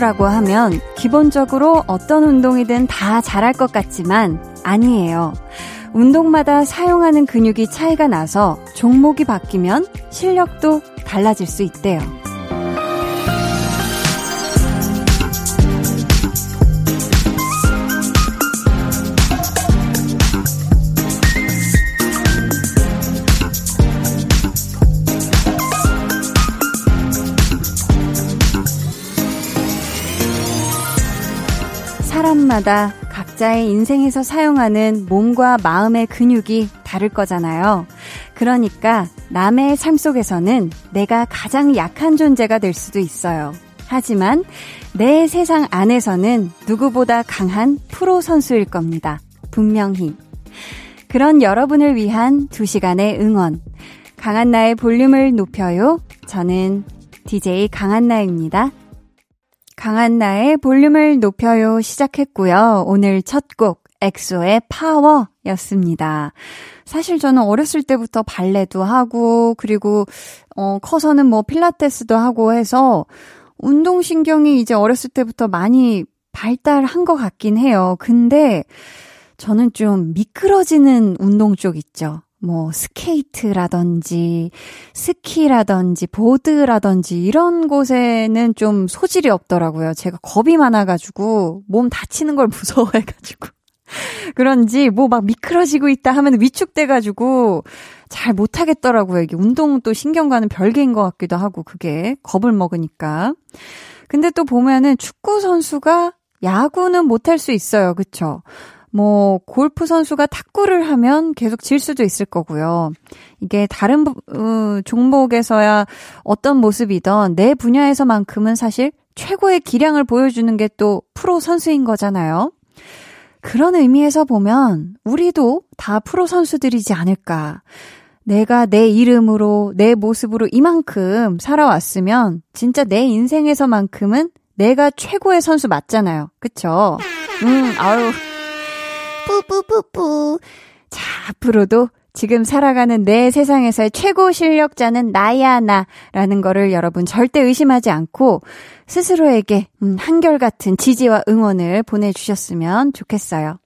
선수라고 하면 기본적으로 어떤 운동이든 다 잘할 것 같지만 아니에요. 운동마다 사용하는 근육이 차이가 나서 종목이 바뀌면 실력도 달라질 수 있대요. 사람마다 각자의 인생에서 사용하는 몸과 마음의 근육이 다를 거잖아요. 그러니까 남의 삶 속에서는 내가 가장 약한 존재가 될 수도 있어요. 하지만 내 세상 안에서는 누구보다 강한 프로 선수일 겁니다. 분명히. 그런 여러분을 위한 2시간의 응원. 강한나의 볼륨을 높여요. 저는 DJ 강한나입니다. 강한나의 볼륨을 높여요 시작했고요. 오늘 첫 곡 엑소의 파워 였습니다. 사실 저는 어렸을 때부터 발레도 하고 그리고 어 커서는 뭐 필라테스도 하고 해서 운동신경이 이제 어렸을 때부터 많이 발달한 것 같긴 해요. 근데 저는 좀 미끄러지는 운동 쪽 있죠. 뭐 스케이트라든지 스키라든지 보드라든지 이런 곳에는 좀 소질이 없더라고요. 제가 겁이 많아가지고 몸 다치는 걸 무서워해가지고 그런지 뭐 막 미끄러지고 있다 하면 위축돼가지고 잘 못하겠더라고요. 이게 운동 또 신경과는 별개인 것 같기도 하고 그게 겁을 먹으니까. 근데 또 보면은 축구 선수가 야구는 못할 수 있어요. 그쵸? 뭐 골프 선수가 탁구를 하면 계속 질 수도 있을 거고요. 이게 다른 어, 종목에서야 어떤 모습이던 내 분야에서만큼은 사실 최고의 기량을 보여주는 게 또 프로 선수인 거잖아요. 그런 의미에서 보면 우리도 다 프로 선수들이지 않을까. 내가 내 이름으로, 내 모습으로 이만큼 살아왔으면 진짜 내 인생에서만큼은 내가 최고의 선수 맞잖아요. 그쵸? 음, 아유. 뿌뿌뿌뿌. 자, 앞으로도 지금 살아가는 내 세상에서의 최고 실력자는 나야 나라는 거를 여러분 절대 의심하지 않고 스스로에게 음, 한결같은 지지와 응원을 보내주셨으면 좋겠어요.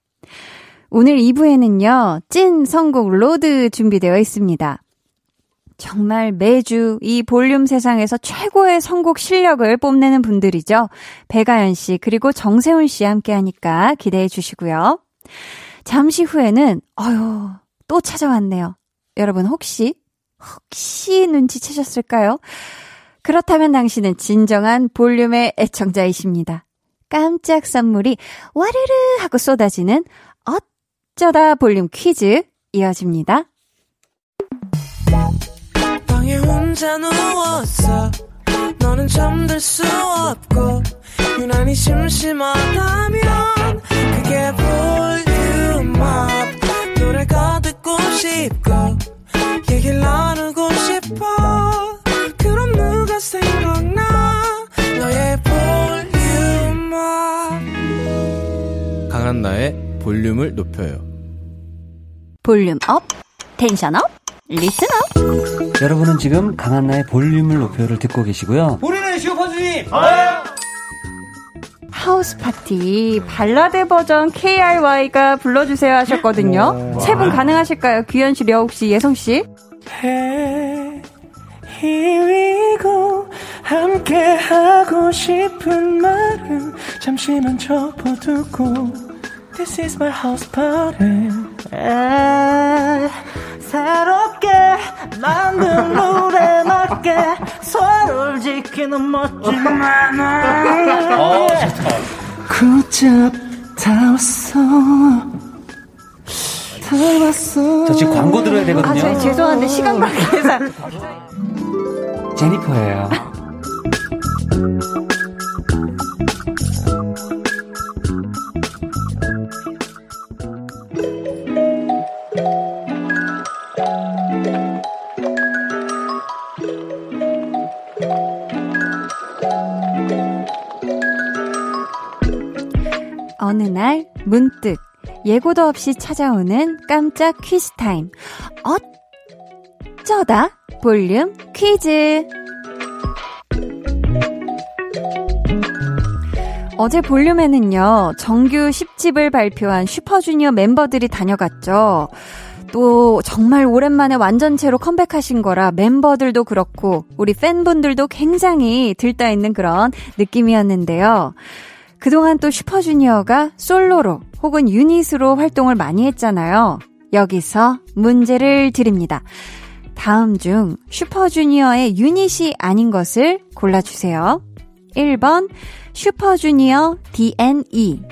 오늘 2부에는요, 찐 선곡 로드 준비되어 있습니다. 정말 매주 이 볼륨 세상에서 최고의 선곡 실력을 뽐내는 분들이죠. 배가연 씨, 그리고 정세훈 씨 함께 하니까 기대해 주시고요. 잠시 후에는, 어휴, 또 찾아왔네요. 여러분 혹시, 혹시 눈치채셨을까요? 그렇다면 당신은 진정한 볼륨의 애청자이십니다. 깜짝 선물이 와르르 하고 쏟아지는 어쩌다 볼륨 퀴즈 이어집니다. 너는 잠들 수 없고 유난히 심심하다면 그게 volume up. 노래가 듣고 싶고 얘기를 나누고 싶어. 그럼 누가 생각나? 너의 volume up. 강한나의 볼륨을 높여요. Volume up tension up Listen up 여러분은 지금 강한나의 볼륨을 높여요를 듣고 계시고요. 우리는 슈퍼주니어 House Party 발라드 버전 KRY가 불러주세요 하셨거든요. 세 분 가능하실까요? 규현 씨, 려욱 씨, 예성 씨. Here we go 함께 하고 싶은 말은 잠시만 접어두고 This is my house party 에, 새롭게 만든 룰에 맞게 서로를 지키는 멋진 마음 어 다. 왔어. 다 왔어. 저 지금 광고 들어야 되거든요. 아, 저희 죄송한데 시간 관계상. 제니퍼예요 어느 날 문득 예고도 없이 찾아오는 깜짝 퀴즈 타임. 어쩌다 볼륨 퀴즈. 어제 볼륨에는요, 정규 10집을 발표한 슈퍼주니어 멤버들이 다녀갔죠. 또 정말 오랜만에 완전체로 컴백하신 거라 멤버들도 그렇고 우리 팬분들도 굉장히 들떠 있는 그런 느낌이었는데요. 그동안 또 슈퍼주니어가 솔로로 혹은 유닛으로 활동을 많이 했잖아요. 여기서 문제를 드립니다. 다음 중 슈퍼주니어의 유닛이 아닌 것을 골라주세요. 1번 슈퍼주니어 DNE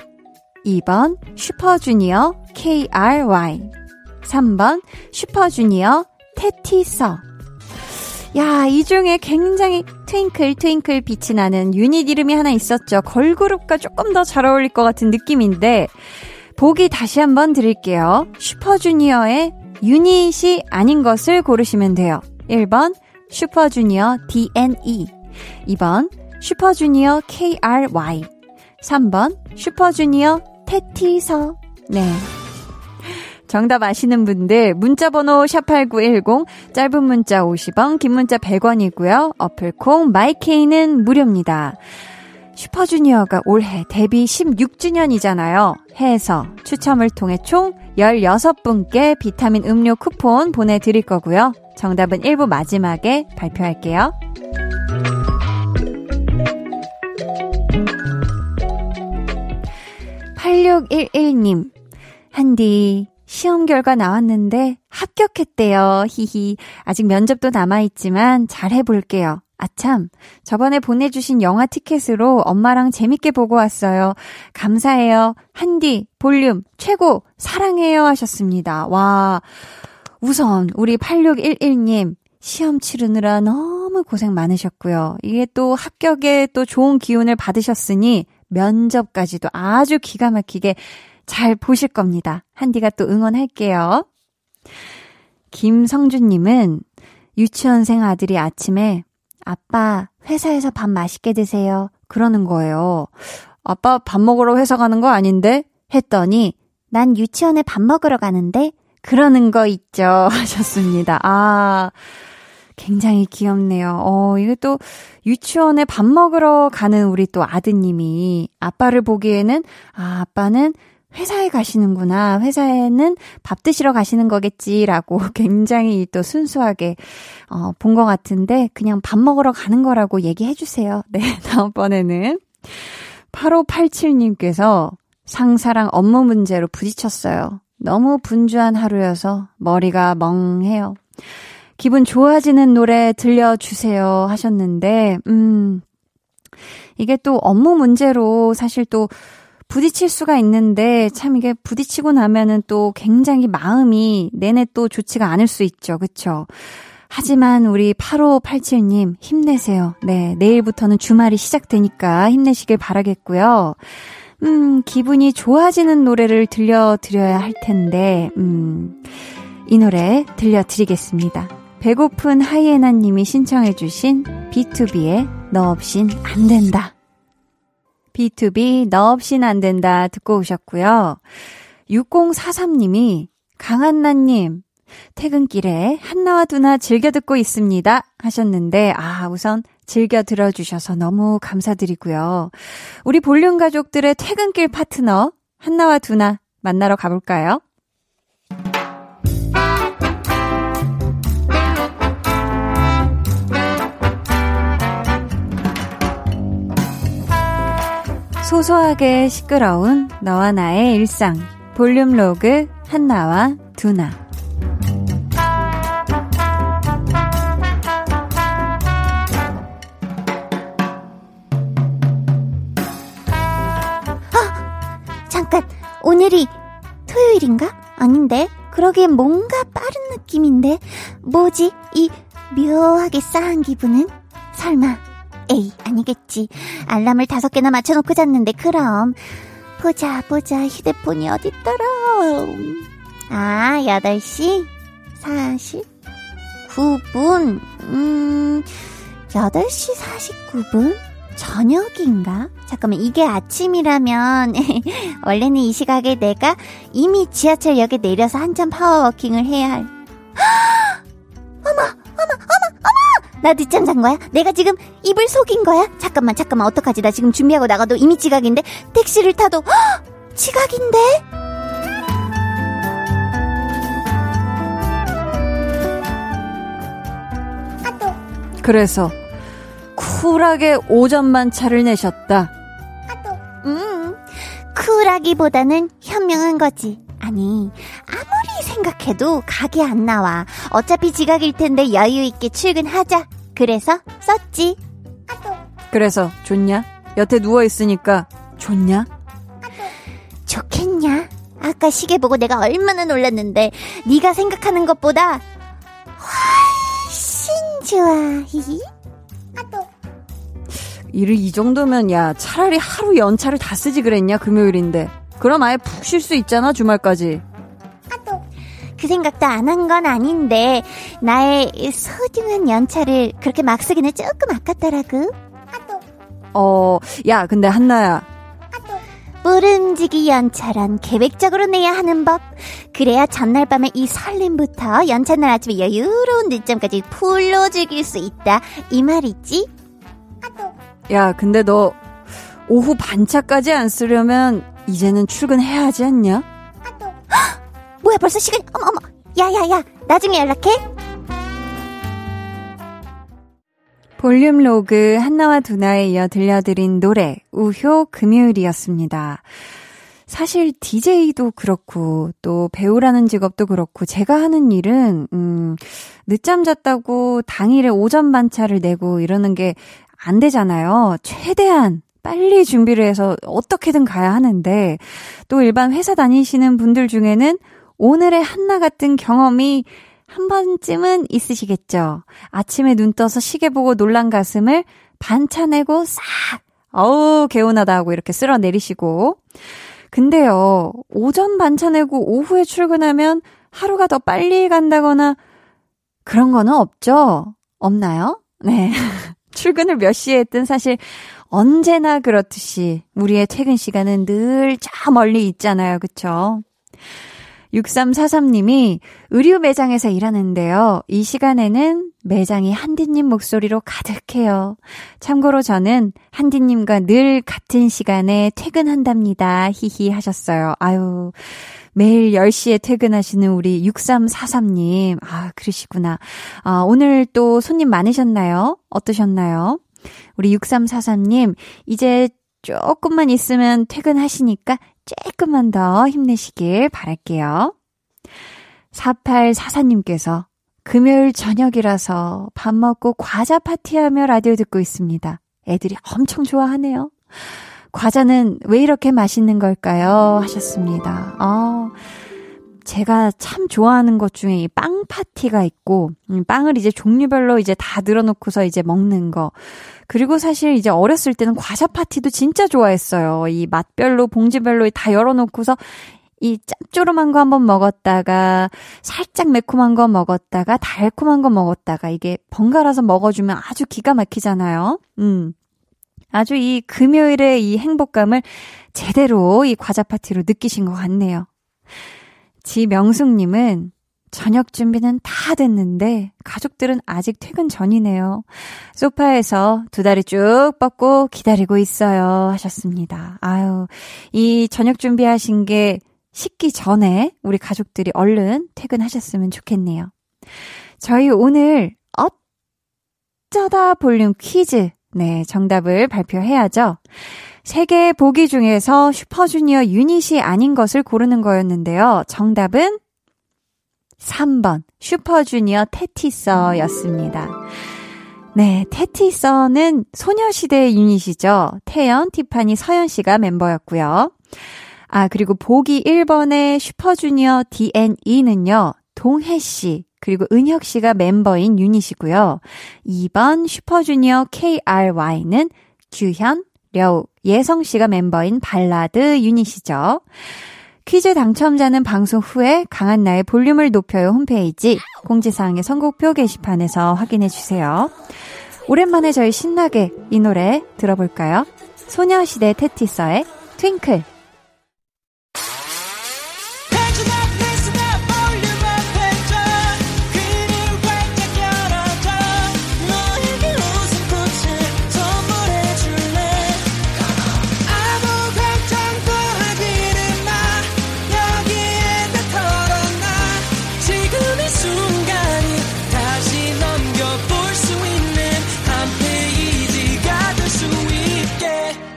2번 슈퍼주니어 KRY 3번 슈퍼주니어 테티서 야, 이 중에 굉장히 twinkle twinkle 빛이 나는 유닛 이름이 하나 있었죠. 걸그룹과 조금 더 잘 어울릴 것 같은 느낌인데 보기 다시 한번 드릴게요. 슈퍼주니어의 유닛이 아닌 것을 고르시면 돼요. 1번 슈퍼주니어 D&E 2번 슈퍼주니어 KRY 3번 슈퍼주니어 태티서 네. 정답 아시는 분들 문자 번호 샵8910 짧은 문자 50원 긴 문자 100원이고요. 어플콩 마이케이는 무료입니다. 슈퍼주니어가 올해 데뷔 16주년이잖아요. 해서 추첨을 통해 총 16분께 비타민 음료 쿠폰 보내드릴 거고요. 정답은 1부 마지막에 발표할게요. 8611님, 한디, 시험 결과 나왔는데 합격했대요. 히히. 아직 면접도 남아있지만 잘 해볼게요. 아참, 저번에 보내주신 영화 티켓으로 엄마랑 재밌게 보고 왔어요. 감사해요. 한디, 볼륨, 최고, 사랑해요 하셨습니다. 와, 우선, 우리 8611님, 시험 치르느라 너무 고생 많으셨고요. 이게 또 합격에 또 좋은 기운을 받으셨으니 면접까지도 아주 기가 막히게 잘 보실 겁니다. 한디가 또 응원할게요. 김성준님은 유치원생 아들이 아침에 아빠 회사에서 밥 맛있게 드세요. 그러는 거예요. 아빠 밥 먹으러 회사 가는 거 아닌데? 했더니 난 유치원에 밥 먹으러 가는데 그러는 거 있죠. 하셨습니다. 아, 굉장히 귀엽네요. 어, 이게 또 유치원에 밥 먹으러 가는 우리 또 아드님이 아빠를 보기에는 아, 아빠는 회사에 가시는구나. 회사에는 밥 드시러 가시는 거겠지라고 굉장히 또 순수하게 어, 본 것 같은데 그냥 밥 먹으러 가는 거라고 얘기해 주세요. 네, 다음번에는 8587님께서 상사랑 업무 문제로 부딪혔어요. 너무 분주한 하루여서 머리가 멍해요. 기분 좋아지는 노래 들려주세요 하셨는데, 음, 이게 또 업무 문제로 사실 또 부딪힐 수가 있는데 참 이게 부딪히고 나면은 또 굉장히 마음이 내내 또 좋지가 않을 수 있죠. 그쵸? 하지만 우리 8587님 힘내세요. 네, 내일부터는 주말이 시작되니까 힘내시길 바라겠고요. 음, 기분이 좋아지는 노래를 들려드려야 할 텐데, 음, 이 노래 들려드리겠습니다. 배고픈 하이에나 님이 신청해주신 B2B의 너 없인 안 된다. B2B 너 없인 안 된다 듣고 오셨고요. 6043님이 강한나님 퇴근길에 한나와 두나 즐겨 듣고 있습니다 하셨는데 아 우선 즐겨 들어주셔서 너무 감사드리고요. 우리 볼륨 가족들의 퇴근길 파트너 한나와 두나 만나러 가볼까요? 소소하게 시끄러운 너와 나의 일상. 볼륨 로그 한나와 두나. 아, 잠깐. 오늘이 토요일인가? 아닌데? 그러기엔 뭔가 빠른 느낌인데? 뭐지? 이 묘하게 싸한 기분은? 설마 에이, 아니겠지. 알람을 다섯 개나 맞춰놓고 잤는데, 그럼. 보자, 보자. 휴대폰이 어딨더라. 아, 8시 49분. 음, 8시 49분? 저녁인가? 잠깐만, 이게 아침이라면, 원래는 이 시각에 내가 이미 지하철역에 내려서 한참 파워워킹을 해야 할. 어머, 어머, 어머, 어머! 나 늦잠 잔 거야? 내가 지금 입을 속인 거야? 잠깐만, 잠깐만, 어떡하지? 나 지금 준비하고 나가도 이미 지각인데? 택시를 타도, 헉! 지각인데? 그래서 쿨하게 오전만 차를 내셨다. 음, 쿨하기보다는 현명한 거지. 아니, 아무리 생각해도 가게 안 나와. 어차피 지각일 텐데 여유있게 출근하자. 그래서 썼지. 그래서 좋냐? 여태 누워있으니까 좋냐? 좋겠냐? 아까 시계 보고 내가 얼마나 놀랐는데 네가 생각하는 것보다 훨씬 좋아. 히히. 일을 이 정도면 야 차라리 하루 연차를 다 쓰지 그랬냐 금요일인데 그럼 아예 푹 쉴 수 있잖아 주말까지 그 생각도 안 한 건 아닌데 나의 소중한 연차를 그렇게 막 쓰기는 조금 아깝더라고. 어야 근데 한나야 모름지기 연차란 계획적으로 내야 하는 법. 그래야 전날 밤에 이 설렘부터 연차날 아침에 여유로운 늦잠까지 풀로 즐길 수 있다. 이 말이지? 야 근데 너 오후 반차까지 안 쓰려면 이제는 출근해야 하지 않냐? 뭐야 벌써 시간 어머 어머 야야야 나중에 연락해 볼륨 로그 한나와 두나에 이어 들려드린 노래 우효 금요일이었습니다. 사실 DJ도 그렇고 또 배우라는 직업도 그렇고 제가 하는 일은 음 늦잠 잤다고 당일에 오전 반차를 내고 이러는 게 안 되잖아요. 최대한 빨리 준비를 해서 어떻게든 가야 하는데 또 일반 회사 다니시는 분들 중에는 오늘의 한나 같은 경험이 한 번쯤은 있으시겠죠. 아침에 눈 떠서 시계 보고 놀란 가슴을 반차 내고 싹, 어우, 개운하다 하고 이렇게 쓸어 내리시고. 근데요, 오전 반차 내고 오후에 출근하면 하루가 더 빨리 간다거나 그런 거는 없죠? 없나요? 네. 출근을 몇 시에 했든 사실 언제나 그렇듯이 우리의 퇴근 시간은 늘 저 멀리 있잖아요. 그쵸? 6343님이 의류 매장에서 일하는데요. 이 시간에는 매장이 한디님 목소리로 가득해요. 참고로 저는 한디님과 늘 같은 시간에 퇴근한답니다. 히히 하셨어요. 아유. 매일 10시에 퇴근하시는 우리 6343님. 아, 그러시구나. 아, 오늘 또 손님 많으셨나요? 어떠셨나요? 우리 6343님, 이제 조금만 있으면 퇴근하시니까 조금만 더 힘내시길 바랄게요. 4844님께서 금요일 저녁이라서 밥 먹고 과자 파티하며 라디오 듣고 있습니다. 애들이 엄청 좋아하네요. 과자는 왜 이렇게 맛있는 걸까요? 하셨습니다. 아, 제가 참 좋아하는 것 중에 이 빵 파티가 있고, 음, 빵을 이제 종류별로 이제 다 늘어놓고서 이제 먹는 거. 그리고 사실 이제 어렸을 때는 과자 파티도 진짜 좋아했어요. 이 맛별로, 봉지별로 다 열어놓고서 이 짭조름한 거 한번 먹었다가, 살짝 매콤한 거 먹었다가, 달콤한 거 먹었다가, 이게 번갈아서 먹어주면 아주 기가 막히잖아요. 음. 아주 이 금요일의 이 행복감을 제대로 이 과자 파티로 느끼신 것 같네요. 지명숙님은 저녁 준비는 다 됐는데 가족들은 아직 퇴근 전이네요. 소파에서 두 다리 쭉 뻗고 기다리고 있어요. 하셨습니다. 아유, 이 저녁 준비하신 게 식기 전에 우리 가족들이 얼른 퇴근하셨으면 좋겠네요. 저희 오늘 어쩌다 볼륨 퀴즈 네, 정답을 발표해야죠. 세 개의 보기 중에서 슈퍼주니어 유닛이 아닌 것을 고르는 거였는데요. 정답은 3번 슈퍼주니어 테티서였습니다. 네, 테티서는 소녀시대의 유닛이죠. 태연, 티파니, 서연 씨가 멤버였고요. 아, 그리고 보기 1번의 슈퍼주니어 DNE는요. 동혜 씨, 그리고 은혁 씨가 멤버인 유닛이고요. 2번 슈퍼주니어 KRY는 규현, 려우, 예성 씨가 멤버인 발라드 유닛이죠. 퀴즈 당첨자는 방송 후에 강한나의 볼륨을 높여요 홈페이지 공지사항의 선곡표 게시판에서 확인해 주세요. 오랜만에 저희 신나게 이 노래 들어볼까요? 소녀시대 테티서의 트윙클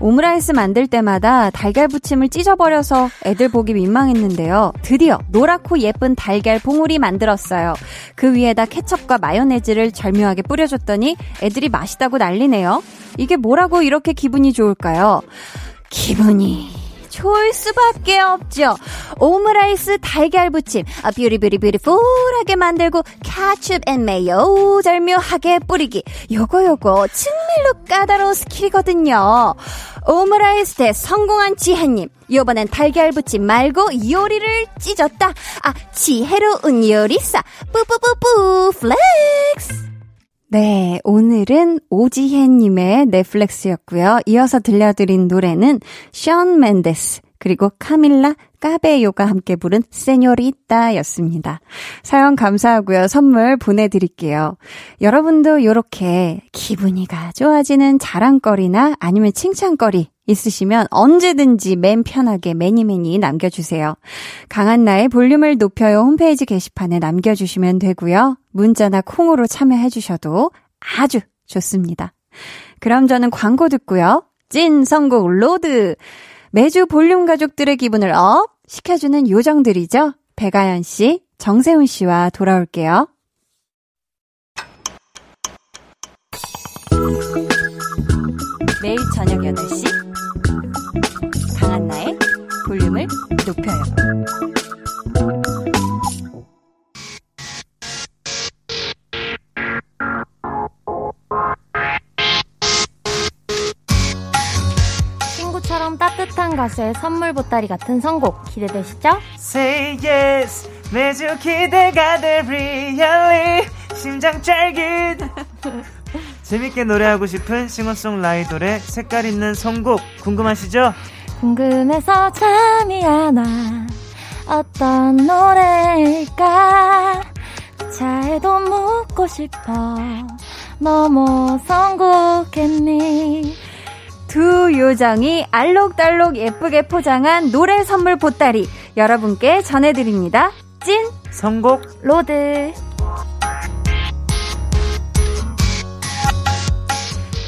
오므라이스 만들 때마다 달걀 부침을 찢어버려서 애들 보기 민망했는데요. 드디어 노랗고 예쁜 달걀 봉우리 만들었어요. 그 위에다 케첩과 마요네즈를 절묘하게 뿌려줬더니 애들이 맛있다고 난리네요. 이게 뭐라고 이렇게 기분이 좋을까요? 기분이 좋을 수밖에 없죠. 오므라이스 달걀 부침, 아, beauti beauti beautiful하게 만들고 케첩 and mayo 절묘하게 뿌리기. 요거 요거 정말로 까다로운 스킬이거든요. 오므라이스 대 성공한 지혜님. 요번엔 달걀 부침 말고 요리를 찢었다. 아, 지혜로운 요리사. 뿌뿌뿌뿌 flex. 네, 오늘은 오지혜님의 네 flex였고요. 이어서 들려드린 노래는 숀 멘데스 그리고 카밀라 카베요가 함께 부른 세뇨리따였습니다. 사연 감사하고요. 선물 보내드릴게요. 여러분도 이렇게 기분이가 좋아지는 자랑거리나 아니면 칭찬거리 있으시면 언제든지 맘 편하게 many many 남겨주세요. 강한나의 볼륨을 높여요 홈페이지 게시판에 남겨주시면 되고요. 문자나 콩으로 참여해 주셔도 아주 좋습니다. 그럼 저는 광고 듣고요. 찐 선곡 로드! 매주 볼륨 가족들의 기분을 up 시켜주는 요정들이죠. 배아연 씨, 정세운 씨와 돌아올게요. 매일 저녁 8시 강한나의 볼륨을 높여요. 가수의 선물 보따리 같은 선곡 기대되시죠? Say yes 매주 기대가 돼 really 심장 쫄깃 재밌게 노래하고 싶은 싱어송라이더의 색깔 있는 선곡 궁금하시죠? 궁금해서 잠이 안 와. 어떤 노래일까? 차에도 묻고 싶어. 너무 선곡했니? 두 요정이 알록달록 예쁘게 포장한 노래 선물 보따리 여러분께 전해드립니다. 찐 선곡 로드.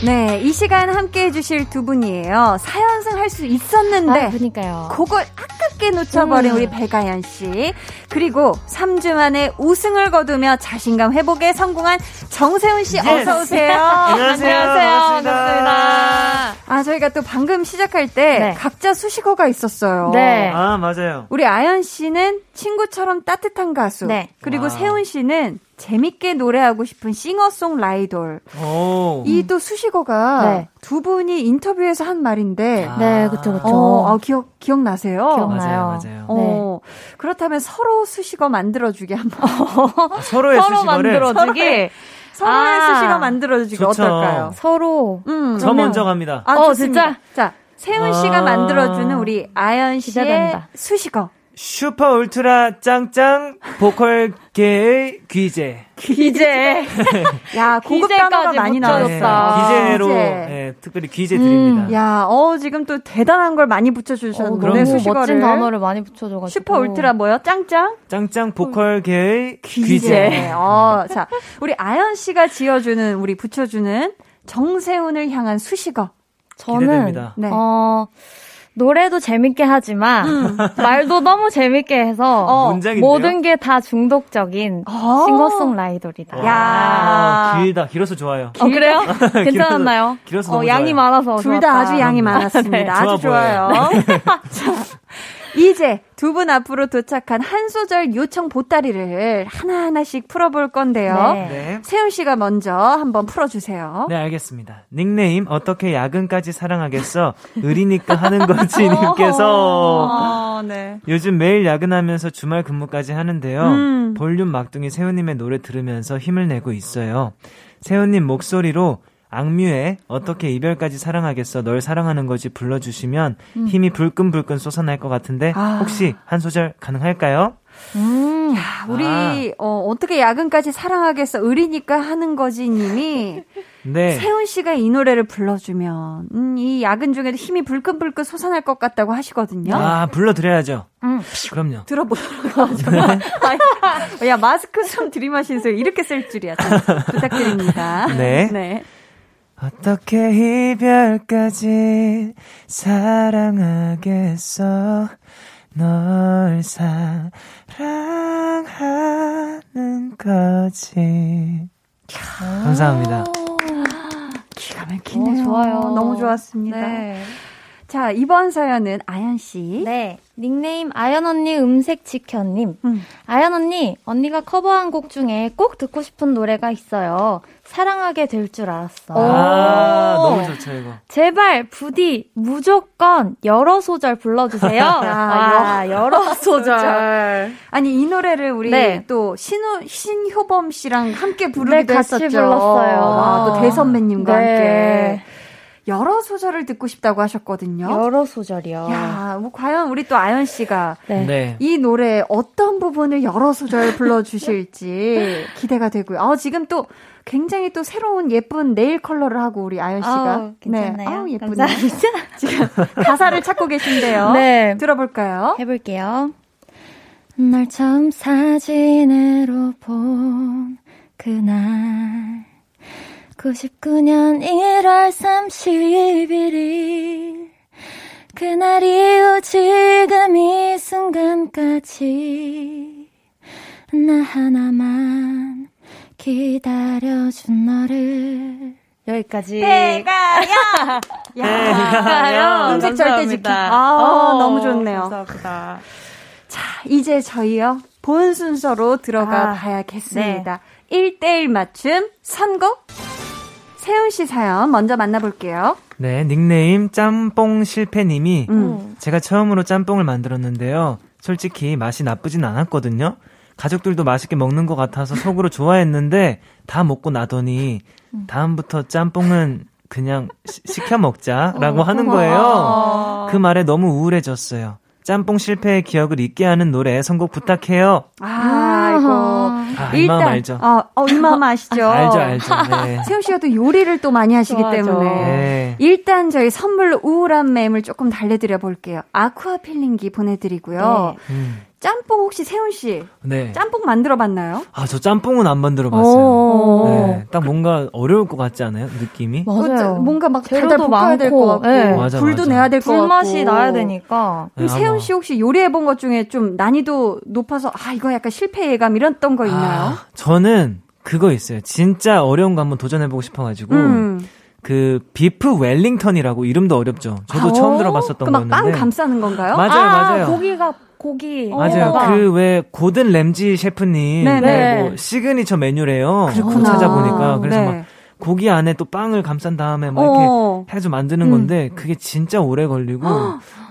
네, 이 시간 함께 해주실 두 분이에요. 사연승 할 수 있었는데, 아, 그니까요. 그걸 아깝게 놓쳐버린 음. 우리 배아연 씨. 그리고 3주 만에 우승을 거두며 자신감 회복에 성공한 정세운 씨. 어서오세요. 안녕하세요. 반갑습니다. 반갑습니다. 아, 저희가 또 방금 시작할 때 네. 각자 수식어가 있었어요. 네. 아 맞아요 우리 아연 씨는 친구처럼 따뜻한 가수. 네. 그리고 와. 세운 씨는 재밌게 노래하고 싶은 싱어송라이돌. 오 이 또 수식어가 네. 두 분이 인터뷰에서 한 말인데. 아. 네, 그쵸, 그쵸. 어, 아, 기억, 기억나세요? 기억나요. 맞아요 맞아요 어, 그렇다면 서로 수식어 만들어주기 한번. 서로의 서로 수식어를 만들어주기. 서로의 아. 수식어 만들어주기 좋죠. 어떨까요? 서로. 음. 저 먼저 갑니다 아, 어, 좋습니다. 진짜? 자, 세훈 씨가 아. 만들어주는 우리 아연 씨의 기대된다. 수식어. 슈퍼 울트라 짱짱 보컬계의 귀재 이제. 야, 고급 단어가 많이 붙여줬다. 네, 나왔어. 기재로 기재. 네, 특별히 귀재 드립니다 음. 야, 어, 지금 또 대단한 걸 많이 붙여 주셨는데, 어, 그럼요. 노래 너무 수식어를. 멋진 단어를 많이 붙여 줘 가지고. 슈퍼 울트라 뭐요? 짱짱? 짱짱 보컬계의 귀재. 귀재 어, 자, 우리 아연 씨가 지어 주는, 우리 붙여 주는 정세훈을 향한 수식어. 저는, 기대됩니다. 네. 어, 노래도 재밌게 하지만, 말도 너무 재밌게 해서, 어? 모든 게 다 중독적인 어. 싱어송라이더이다. 야. 아, 길다 길어서 좋아요 어, 그래요? 괜찮았나요? 길어서 어, 너무 양이 좋아요. 많아서 둘 다. 아주 양이 많았습니다. 네. 아주 좋아 좋아요. 자, 이제 두 분 앞으로 도착한 한 소절 요청 보따리를 하나하나씩 풀어볼 건데요. 네. 네. 세훈 씨가 먼저 한번 풀어주세요. 네, 알겠습니다. 닉네임 어떻게 야근까지 사랑하겠어? 의리니까 하는 거지 님께서 어, 네. 요즘 매일 야근하면서 주말 근무까지 하는데요. 음. 볼륨 막둥이 세훈님의 노래 들으면서 힘을 내고 있어요. 세훈님 목소리로 악뮤의 어떻게 이별까지 사랑하겠어 널 사랑하는 거지 불러주시면 힘이 불끈불끈 솟아날 것 같은데 아. 혹시 한 소절 가능할까요? 음. 야, 우리 어, 어떻게 야근까지 사랑하겠어 의리니까 하는 거지 님이 네. 세훈 씨가 이 노래를 불러주면 음, 이 야근 중에도 힘이 불끈불끈 솟아날 것 같다고 하시거든요. 아 불러드려야죠. 음. 그럼요. 들어보도록 하죠. 아니, 야 마스크 좀 들이마시세요. 이렇게 쓸 줄이야. 참. 부탁드립니다. 네. 네. 어떻게 이별까지 사랑하겠어 널 사랑하는 거지 감사합니다 기가 막히네요. 오, 좋아요. 너무 좋았습니다. 네. 자 이번 사연은 아연 씨. 네. 닉네임 아연 언니 음색 지켜님. 음. 아연 언니, 언니가 커버한 곡 중에 꼭 듣고 싶은 노래가 있어요. 사랑하게 될 줄 알았어. 아 너무 좋죠 이거 제발 부디 무조건 여러 소절 불러주세요. 아, 여러 소절. 아니 이 노래를 우리 네. 또 신호 신효범 씨랑 함께 부르기도 네, 같이 했었죠. 불렀어요. 와, 또 대선배님과 네. 함께 여러 소절을 듣고 싶다고 하셨거든요. 여러 소절이요. 야, 뭐 과연 우리 또 아연 씨가 네. 네. 이 노래 어떤 부분을 여러 소절 불러주실지 기대가 되고요. 아, 지금 또 굉장히 또 새로운 예쁜 네일 컬러를 하고 우리 아연 씨가 아우, 괜찮나요? 네, 아우, 예쁘네. 감사합니다. 지금 가사를 찾고 계신데요. 네. 들어볼까요? 해볼게요. 널 처음 사진으로 본 그날 99년 1월 31일 그날 이후 지금 이 순간까지 나 하나만 기다려준 너를 여기까지 배가야! 야, 음색 절대 지키. 아, 너무 좋네요. 감사합니다. 자, 이제 저희요. 본 순서로 들어가 아, 봐야겠습니다. 1대1 맞춤 선곡. 세훈 씨 사연 먼저 만나볼게요. 네 닉네임 짬뽕 실패님이 음. 제가 처음으로 짬뽕을 만들었는데요 솔직히 맛이 나쁘진 않았거든요 가족들도 맛있게 먹는 것 같아서 속으로 좋아했는데 다 먹고 나더니 다음부터 짬뽕은 그냥 시, 시켜 먹자라고 하는 거예요. 그 말에 너무 우울해졌어요. 짬뽕 실패의 기억을 잊게 하는 노래 선곡 부탁해요. 아, 이거. 아, 이 마음 알죠? 어, 어, 이 마음 아시죠? 알죠, 알죠. 네. 세훈 씨가 또 요리를 또 많이 하시기 좋아하죠. 때문에. 네. 일단 저희 선물로 우울한 맴을 조금 달래드려 볼게요. 아쿠아 필링기 보내드리고요. 음, 짬뽕 혹시 세훈 씨 네. 짬뽕 만들어 봤나요? 아, 저 짬뽕은 안 만들어 봤어요. 네. 딱 뭔가 어려울 것 같지 않아요? 느낌이? 맞아요. 뭔가 막 달달 볶아야 될 것 같고 네. 맞아, 불도 맞아. 내야 될 것 같고 불맛이 나야 되니까. 그럼 네, 세훈. 씨 혹시 요리해 본 것 중에 좀 난이도 높아서 아 이거 약간 실패 예감 이랬던 거 있나요? 아, 저는 그거 있어요. 진짜 어려운 거 한번 도전해 보고 싶어 가지고. 음. 그 비프 웰링턴이라고 이름도 어렵죠. 저도 아, 처음 들어봤었던 그막 빵 거였는데. 감싸는 건가요? 맞아요, 아, 맞아요. 고기가 고기. 맞아요. 어. 그 왜 고든 램지 셰프님 네네. 네, 뭐 시그니처 메뉴래요. 그렇구나. 찾아보니까 그래서 네. 막 고기 안에 또 빵을 감싼 다음에 막 이렇게 어. 해서 만드는 건데 그게 진짜 오래 걸리고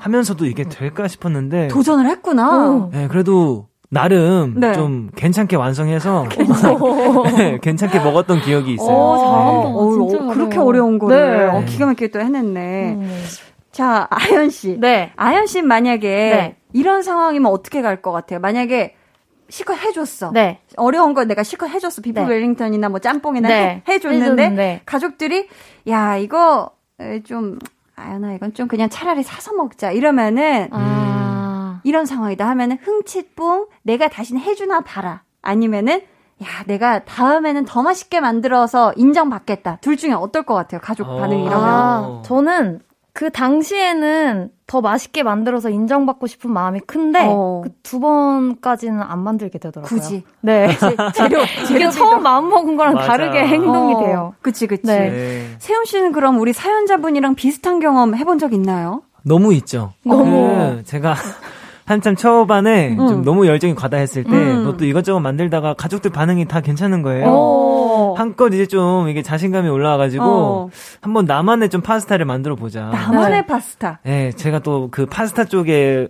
하면서도 이게 될까 싶었는데 도전을 했구나. 네, 그래도 나름 네. 좀 괜찮게 완성해서 네, 괜찮게 먹었던 기억이 있어요. 오, 잘한다. 네. 어, 진짜 어, 그렇게. 어려운 거를 네. 어, 기가 막히게 또 해냈네. 음. 자, 아연 씨. 네. 아연 씨 만약에 네. 이런 상황이면 어떻게 갈 것 같아요? 만약에 실컷 해줬어. 네. 어려운 거 내가 실컷 해줬어. 비프 네. 웰링턴이나 뭐 짬뽕이나 네. 해, 줬는데 해줬는데. 가족들이 야 이거 에, 좀 아연아 이건 좀 그냥 차라리 사서 먹자 이러면은 아. 이런 상황이다 하면은 흥칫뿡 내가 다시는 해주나 봐라 아니면은 야 내가 다음에는 더 맛있게 만들어서 인정받겠다 둘 중에 어떨 것 같아요 가족 어. 반응이 이러면 아, 저는 그 당시에는 더 맛있게 만들어서 인정받고 싶은 마음이 큰데 어. 그두 번까지는 안 만들게 되더라고요. 굳이 네. 재료 이게 처음 마음 먹은 거랑 맞아. 다르게 행동이 어, 돼요. 그치 그치 네. 네. 세훈 씨는 그럼 우리 사연자분이랑 비슷한 경험 해본 적 있나요? 너무 있죠. 너무. 그 제가 한참 초반에 음. 좀 너무 열정이 과다했을 때 음. 그것도 이것저것 만들다가 가족들 반응이 다 괜찮은 거예요. 어. 한껏 이제 좀 이게 자신감이 올라와가지고 어. 한번 나만의 좀 파스타를 만들어 보자. 나만의 네. 파스타. 네, 제가 또 그 파스타 쪽에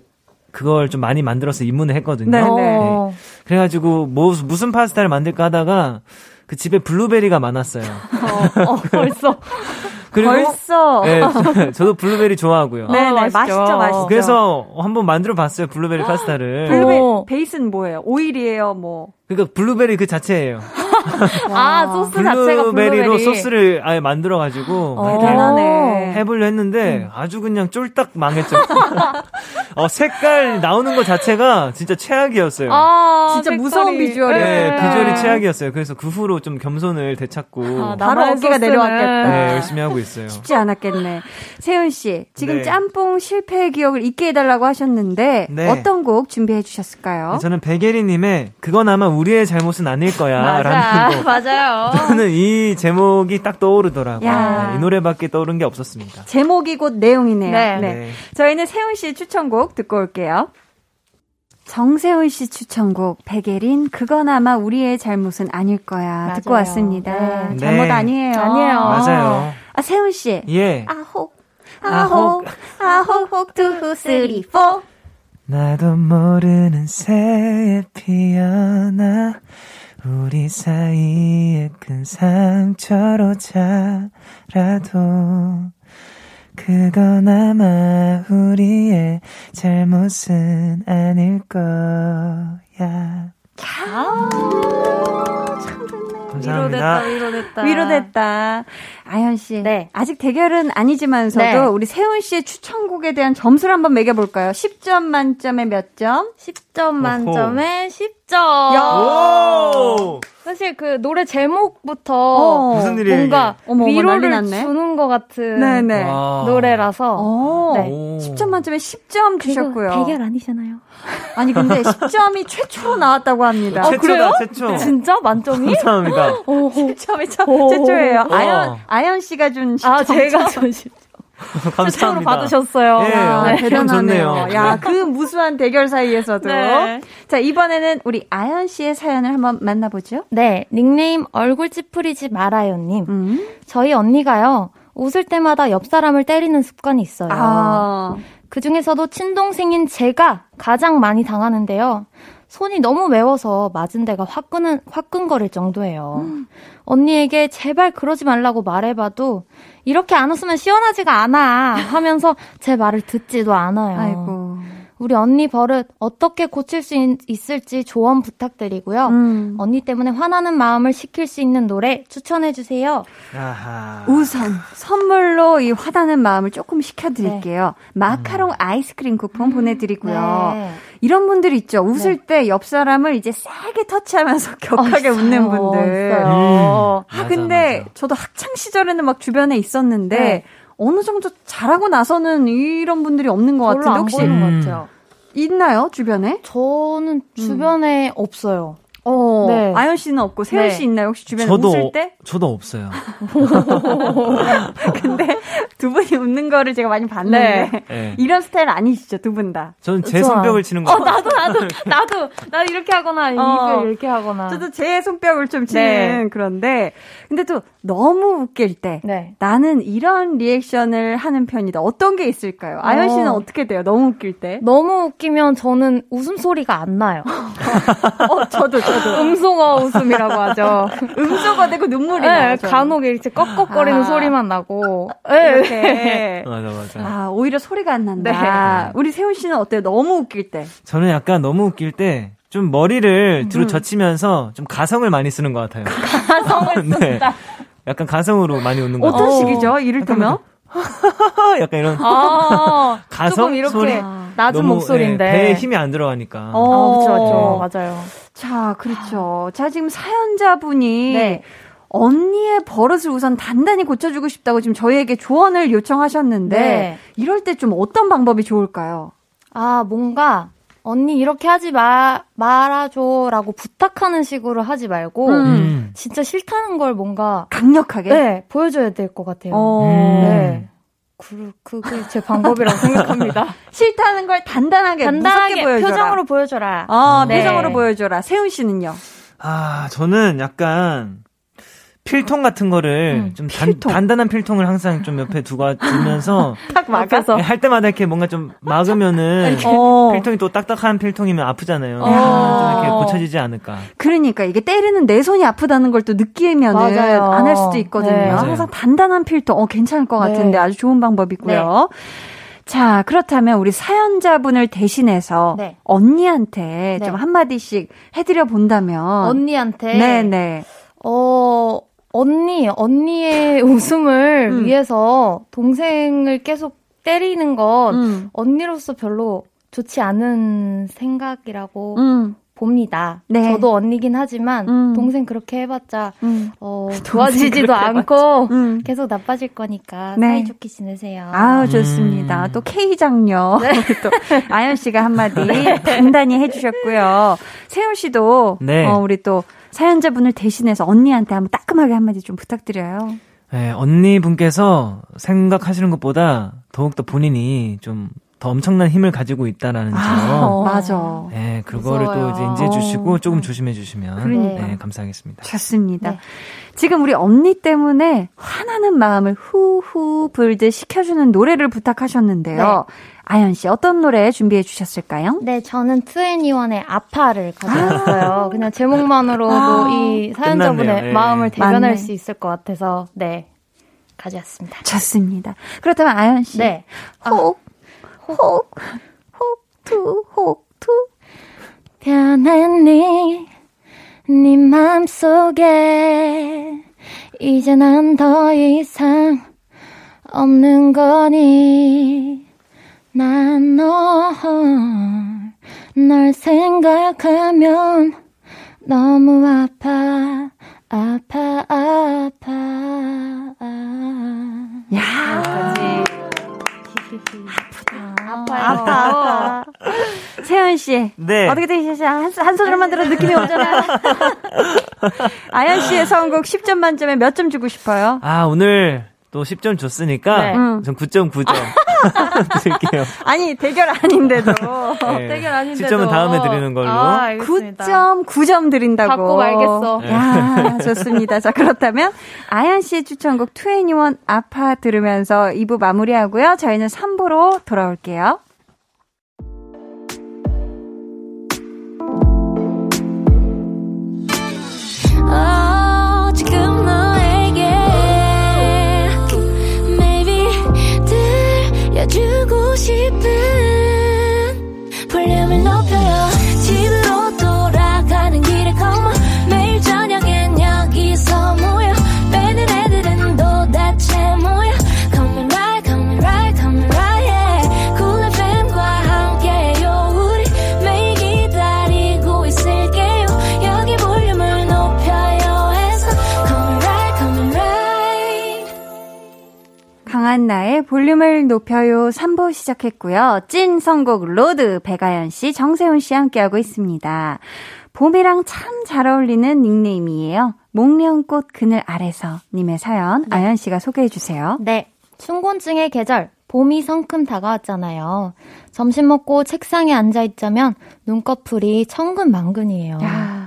그걸 좀 많이 만들어서 입문을 했거든요. 네, 네. 어. 그래가지고 뭐 무슨 파스타를 만들까 하다가 그 집에 블루베리가 많았어요. 어, 어, 벌써. 그리고 벌써. 네, 저도 블루베리 좋아하고요. 네네, 어, 맛있죠. 맛있죠, 맛있죠. 그래서 한번 만들어 봤어요. 블루베리 파스타를. 블루베리 오. 베이스는 뭐예요? 오일이에요, 뭐. 그러니까 블루베리 그 자체예요. 아, 소스 자체가 블루베리로 블루베리. 소스를 아예 만들어 가지고 어. 대단하네. 해보려 했는데 아주 그냥 쫄딱 망했죠. 어, 색깔 나오는 것 자체가 진짜 최악이었어요. 아, 진짜 색깔이. 무서운 비주얼이에요. 네, 네. 비주얼이 최악이었어요. 그래서 그 후로 좀 겸손을 되찾고 아, 바로 어깨가 내려왔겠다. 네, 열심히 하고 있어요. 쉽지 않았겠네. 세운 씨, 지금 네. 짬뽕 실패의 기억을 잊게 해달라고 하셨는데 네. 어떤 곡 준비해 주셨을까요? 저는 베게리님의 그건 아마 우 리의 잘못은 아닐 거야 맞아, 라는 곡 맞아요. 저는 이 제목이 딱 떠오르더라고요. 야. 네, 이 노래밖에 떠오른 게 없었습니다. 제목이 곧 내용이네요. 네. 네. 저희는 세훈 씨 추천곡 듣고 올게요. 정세훈 씨 추천곡 백예린 그건 아마 우리의 잘못은 아닐 거야 듣고 맞아요. 왔습니다. 네. 잘못 네. 아니에요. 아니에요. 맞아요. 아 세훈 씨. 예. 아홉 아홉. 아홉 혹 two three four 나도 모르는 새에 피어나 우리 사이에 큰 상처로 자라도 그건 아마 우리의 잘못은 아닐 거야. 감사합니다. 위로됐다, 위로됐다. 위로됐다. 아현 씨. 네. 아직 대결은 아니지만서도 네. 우리 세훈 씨의 추천곡에 대한 점수를 한번 매겨 볼까요? 10점 만점에 몇 점? 10점 만점에 10점. 오! 사실 그 노래 제목부터 어. 무슨 일이에요, 뭔가? 어머, 어머, 위로를. 주는 것 같은 네네. 와. 노래라서 오, 네. 오. 10점 만점에 10점 주셨고요. 대결 아니잖아요. 아니 근데 10점이 최초로 나왔다고 합니다. 어, 그래요? 최초다, 최초. 진짜 만점이? 감사합니다. 오, 10점이 첫, 오. 최초예요. 와. 아연, 아연 씨가 준 10점. 아 제가 전 10점 최초로 감사합니다. 받으셨어요. 예, 아, 네. 대단하네요. 좋네요. 야, 그 무수한 대결 사이에서도. 네. 자, 이번에는 우리 아연 씨의 사연을 한번 만나보죠. 네, 닉네임 얼굴 찌푸리지 말아요님. 음. 저희 언니가요, 웃을 때마다 옆 사람을 때리는 습관이 있어요. 아. 그 중에서도 친동생인 제가 가장 많이 당하는데요. 손이 너무 매워서 맞은 데가 화끈은, 화끈거릴 정도예요. 언니에게 제발 그러지 말라고 말해봐도 이렇게 안 웃으면 시원하지가 않아 하면서 제 말을 듣지도 않아요. 아이고. 우리 언니 버릇 어떻게 고칠 수 있, 있을지 조언 부탁드리고요. 음. 언니 때문에 화나는 마음을 식힐 수 있는 노래 추천해 주세요. 아하. 우선 선물로 이 화나는 마음을 조금 식혀드릴게요. 마카롱 아이스크림 쿠폰 보내드리고요. 네. 이런 분들 있죠. 웃을 때옆 사람을 이제 세게 터치하면서 격하게 어, 웃는. 분들. 음. 아, 맞아, 근데 맞아. 저도 학창 시절에는 막 주변에 있었는데 네. 어느 정도 잘하고 나서는 이런 분들이 없는 것 같은데 안 혹시 음. 것 같아요. 있나요 주변에? 저는 주변에 없어요. 어, 네. 아연 씨는 없고 세훈 네. 씨 있나요 혹시 주변에 저도 웃을 때? 저도 없어요. 근데 두 분이 웃는 거를 제가 많이 봤는데 네. 이런 스타일 아니시죠 두 분 다. 저는 제 좋아요. 손뼉을 치는 거. 어, 나도, 나도, 나도, 나도 이렇게 하거나, 어. 이렇게 하거나. 저도 제 손뼉을 좀 치는 네. 그런데 근데 또 너무 웃길 때 네. 나는 이런 리액션을 하는 편이다. 어떤 게 있을까요? 아연 씨는 어. 어떻게 돼요? 너무 웃길 때? 너무 웃기면 저는 웃음 소리가 안 나요. 어, 저도 음소거 웃음이라고 하죠. 음소거 되고 눈물이 네, 나요. 간혹 이렇게 꺽꺽거리는 아. 소리만 나고. 이렇게 맞아 맞아. 아 오히려 소리가 안 난다. 네. 우리 세훈 씨는 어때요? 너무 웃길 때. 저는 약간 너무 웃길 때 좀 머리를 음. 뒤로 젖히면서 좀 가성을 많이 쓰는 것 같아요. 가성을 네. 쓴다. 약간 가성으로 많이 웃는 것 어떤 같아요. 식이죠? 이를테면 약간 이런 아, 가성 조금 이렇게 소리? 낮은 너무, 목소리인데. 예, 배에 힘이 안 들어가니까. 어. 아, 그쵸, 그쵸. 맞아요. 자 그렇죠. 자 지금 사연자분이 네. 언니의 버릇을 우선 단단히 고쳐주고 싶다고 지금 저희에게 조언을 요청하셨는데 네. 이럴 때 좀 어떤 방법이 좋을까요? 아, 뭔가, 언니 이렇게 하지 마, 말아줘라고 부탁하는 식으로 하지 말고, 음. 음. 진짜 싫다는 걸 뭔가, 강력하게. 네, 보여줘야 될 것 같아요. 어. 음. 네. 그, 그게 제 방법이라고 생각합니다. 싫다는 걸 단단하게, 간단하게 보여줘라. 표정으로 보여줘라. 어, 네. 표정으로 보여줘라. 세훈 씨는요? 아, 저는 약간 필통 같은 거를 음, 좀 단, 단단한 필통을 항상 좀 옆에 두고 두면서 딱 막아서. 할 때마다 이렇게 뭔가 좀 막으면은 어. 필통이 또 딱딱한 필통이면 아프잖아요. 어. 좀 이렇게 고쳐지지 않을까. 그러니까 이게 때리는 내 손이 아프다는 걸 또 느끼면은. 안 할 수도 있거든요. 네. 항상 단단한 필터, 어, 괜찮을 것 네. 같은데 아주 좋은 방법이고요. 자, 그렇다면 우리 사연자분을 대신해서 네. 언니한테 네. 좀 한마디씩 해드려 본다면. 언니한테 네네. 어 언니 언니의 웃음을 음. 위해서 동생을 계속 때리는 건 음. 언니로서 별로 좋지 않은 생각이라고 음. 봅니다. 네. 저도 언니긴 하지만 음. 동생 그렇게 해봤자 음. 어, 좋아지지도 않고 음. 계속 나빠질 거니까 네. 사이좋게 지내세요. 아우, 좋습니다. 음. 또 K장녀. 네. 또 아연 씨가 한마디 단단히 해주셨고요. 세훈 씨도 네. 어, 우리 또 사연자분을 대신해서 언니한테 한번 따끔하게 한마디 좀 부탁드려요. 네, 언니분께서 생각하시는 것보다 더욱더 본인이 좀 더 엄청난 힘을 가지고 있다라는 점. 어. 맞아. 네, 그거를 또 무서워요. 이제 인지해 주시고 어. 조금 조심해 주시면 그러니까. 네, 감사하겠습니다. 좋습니다. 네. 지금 우리 언니 때문에 화나는 마음을 후후 불듯 식혀주는 노래를 부탁하셨는데요. 아연 씨 어떤 노래 준비해 주셨을까요? 네, 저는 투애니원의 아파를 가져왔어요. 그냥 제목만으로도 아, 이 사연자분의. 네. 마음을 대변할 맞네. 수 있을 것 같아서 네 가져왔습니다. 좋습니다. 그렇다면 아연 씨, 네, 혹, 혹, 혹 투, 혹 투. 변했니 네 맘속에 이제 난 더 이상 없는 거니. 난 너 널 생각하면 너무 아파 아파 아파. 야, 아 파요 아파. 세연 씨, 네. 어떻게 되셨어요? 한, 한 소절만 들어도 느낌이 오잖아요. 아연 씨의 선곡 10점 만점에 몇 점 주고 싶어요? 아, 오늘 또 10점 줬으니까 네. 음. 전 9.9점 드릴게요. 아니, 대결 아닌데도. 네. 대결 아닌데도 10점은 다음에 드리는 걸로. 아, 알겠습니다. 9점, 9점 드린다고. 받고 말겠어. 야, 좋습니다. 자, 그렇다면 아연 씨의 추천곡 2NE1 아파 들으면서 2부 마무리하고요. 저희는 3부로 돌아올게요. 한나의 볼륨을 높여요 3부 시작했고요. 찐 선곡 로드 배가연 씨, 정세훈 씨 함께하고 있습니다. 봄이랑 참 잘 어울리는 닉네임이에요. 목련꽃 그늘 아래서 님의 사연 아연 씨가 소개해 주세요. 네. 춘곤증의 계절, 봄이 성큼 다가왔잖아요. 점심 먹고 책상에 앉아 있자면 눈꺼풀이 천근만근이에요. 야,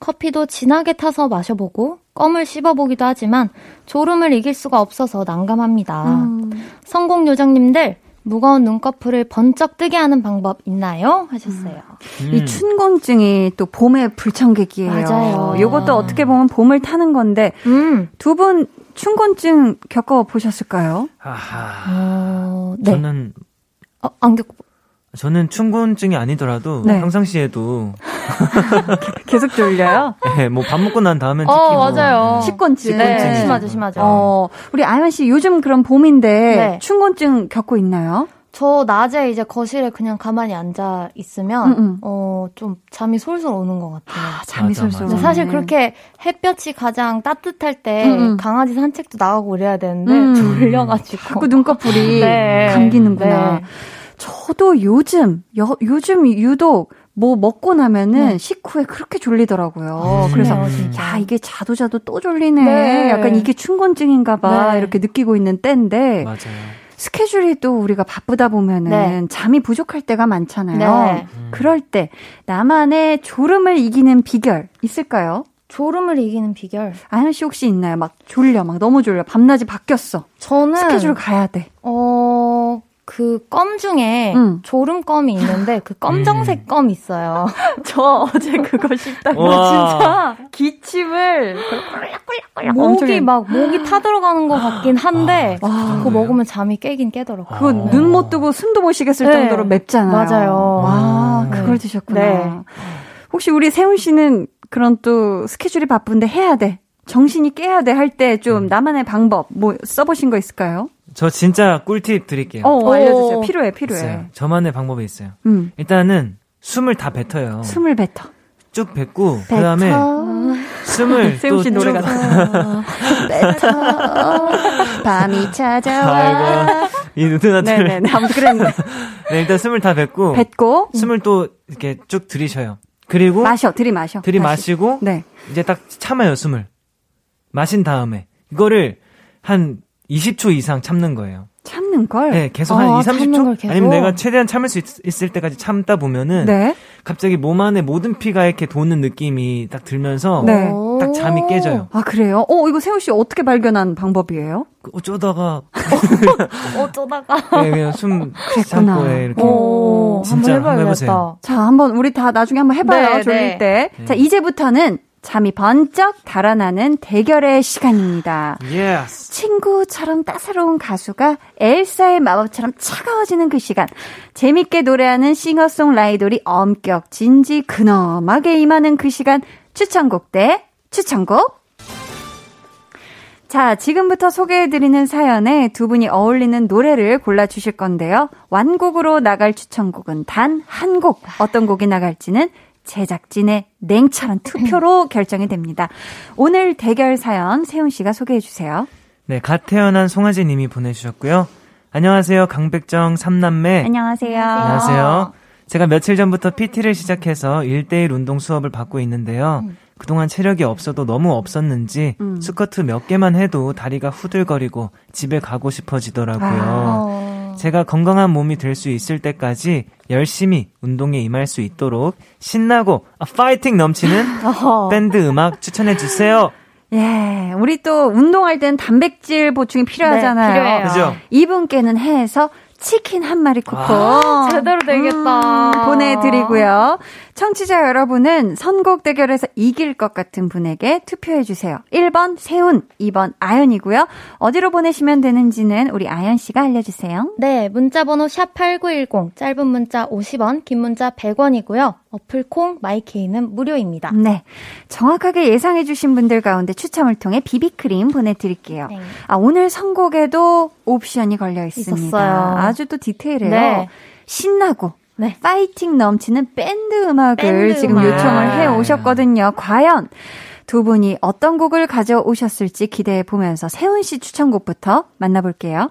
커피도 진하게 타서 마셔보고 껌을 씹어보기도 하지만 졸음을 이길 수가 없어서 난감합니다. 음, 성공 요정님들 무거운 눈꺼풀을 번쩍 뜨게 하는 방법 있나요? 하셨어요. 음. 이 춘곤증이 또 봄의 불청객이에요. 맞아요. 이것도 어떻게 보면 봄을 타는 건데 음. 두분 춘곤증 겪어 보셨을까요? 아하. 어, 네. 저는 어, 안 겪고. 저는 춘곤증이 아니더라도 네. 평상시에도 계속 졸려요? 예, 뭐밥 먹고 난 다음엔 특히 어, 뭐 맞아요. 식곤증. 네. 심하죠, 심하죠. 어, 우리 아연 씨 요즘 그런 봄인데 네. 춘곤증 겪고 있나요? 저 낮에 이제 거실에 그냥 가만히 앉아 있으면, 음, 음. 어, 좀 잠이 솔솔 오는 것 같아요. 아, 잠이 맞아, 솔솔. 맞아. 사실 그렇게 햇볕이 가장 따뜻할 때 음, 음. 강아지 산책도 나가고 이래야 되는데 음. 졸려가지고 자꾸 눈꺼풀이 네. 감기는구나. 네. 저도 요즘 여, 요즘 유독 뭐 먹고 나면은 네. 식후에 그렇게 졸리더라고요. 음. 그래서 진짜. 야 이게 자도 자도 또 졸리네. 네. 약간 이게 춘곤증인가봐 네. 이렇게 느끼고 있는 때인데 맞아요. 스케줄이 또 우리가 바쁘다 보면은 네. 잠이 부족할 때가 많잖아요. 네. 음. 그럴 때 나만의 졸음을 이기는 비결 있을까요? 졸음을 이기는 비결. 아현 씨 혹시 있나요? 막 졸려, 막 너무 졸려. 밤낮이 바뀌었어. 저는 스케줄 가야 돼. 어, 그 껌 중에 음. 졸음껌이 있는데 그 검정색 껌 있어요. 저 어제 그거 씹다가 와. 진짜 기침을 꿀락꿀락꿀락 목이 해. 막 목이 타들어가는 것 같긴 한데 와. 그거 먹으면 잠이 깨긴 깨더라고요. 그거 눈못 뜨고 숨도 못 쉬겠을 네. 정도로 맵잖아요. 맞아요. 와, 네. 그걸 드셨구나. 네. 혹시 우리 세훈 씨는 그런 또 스케줄이 바쁜데 해야 돼. 정신이 깨야 돼 할 때 좀 나만의 방법 뭐 써보신 거 있을까요? 저 진짜 꿀팁 드릴게요. 어, 알려주세요. 오. 필요해, 필요해. 있어요. 저만의 방법이 있어요. 음, 일단은 숨을 다 뱉어요. 숨을 뱉어. 쭉 뱉고 그다음에 숨을 세훈 또씨 노래 쭉- 같아. 뱉어. 밤이 찾아와. 아이고 이 누나들 네네네. 아무튼 그랬는데. 네, 일단 숨을 다 뱉고 뱉고, 숨을 또 이렇게 쭉 들이셔요. 그리고 마셔, 들이마셔. 들이마시고. 네. 이제 딱 참아요 숨을 마신 다음에 이거를 한 20초 이상 참는 거예요. 참는 걸. 네, 계속 아, 한 2, 참는 걸 30초 계속? 아니면 내가 최대한 참을 수 있, 을 때까지 참다 보면은 네. 갑자기 몸 안에 모든 피가 이렇게 도는 느낌이 딱 들면서 네. 딱 잠이 깨져요. 아, 그래요? 어, 이거 세훈 씨 어떻게 발견한 방법이에요? 그 어쩌다가 어쩌다가. 네, 그냥 숨 그랬구나. 참고 예, 이렇게 오, 진짜 한번. 해보세요. 자, 한번 우리 다 나중에 한번 해봐요. 네, 졸릴 네. 때. 자, 이제부터는 잠이 번쩍 달아나는 대결의 시간입니다. yes. 친구처럼 따사로운 가수가 엘사의 마법처럼 차가워지는 그 시간. 재밌게 노래하는 싱어송라이돌이 엄격, 진지, 근엄하게 임하는 그 시간. 추천곡 대 추천곡. 자, 지금부터 소개해드리는 사연에 두 분이 어울리는 노래를 골라주실 건데요. 완곡으로 나갈 추천곡은 단 한 곡. 어떤 곡이 나갈지는 제작진의 냉철한 투표로 결정이 됩니다. 오늘 대결 사연 세훈 씨가 소개해 주세요. 네, 갓 태어난 송아지 님이 보내주셨고요. 안녕하세요. 강백정 삼남매. 안녕하세요. 안녕하세요. 제가 며칠 전부터 PT를 시작해서 1대1 운동 수업을 받고 있는데요. 그동안 체력이 없어도 너무 없었는지 음. 스쿼트 몇 개만 해도 다리가 후들거리고 집에 가고 싶어지더라고요. 어. 제가 건강한 몸이 될 수 있을 때까지 열심히 운동에 임할 수 있도록 신나고 아, 파이팅 넘치는 밴드 음악 추천해 주세요. 예, 우리 또 운동할 땐 단백질 보충이 필요하잖아요. 네, 필요해요. 그죠? 이분께는 해서 치킨 한 마리 쿠폰 제대로 되겠다. 음, 보내드리고요. 청취자 여러분은 선곡 대결에서 이길 것 같은 분에게 투표해 주세요. 1번 세훈, 2번 아연이고요. 어디로 보내시면 되는지는 우리 아연 씨가 알려주세요. 네, 문자번호 샵8910, 짧은 문자 50원, 긴 문자 100원이고요. 어플 콩, 마이케이는 무료입니다. 네, 정확하게 예상해 주신 분들 가운데 추첨을 통해 비비크림 보내드릴게요. 네. 아, 오늘 선곡에도 옵션이 걸려 있습니다. 있었어요. 아주 또 디테일해요. 네. 신나고 네. 파이팅 넘치는 밴드 음악을 밴드 지금 음악. 요청을 해 오셨거든요. 과연 두 분이 어떤 곡을 가져오셨을지 기대해 보면서 세훈 씨 추천곡부터 만나볼게요.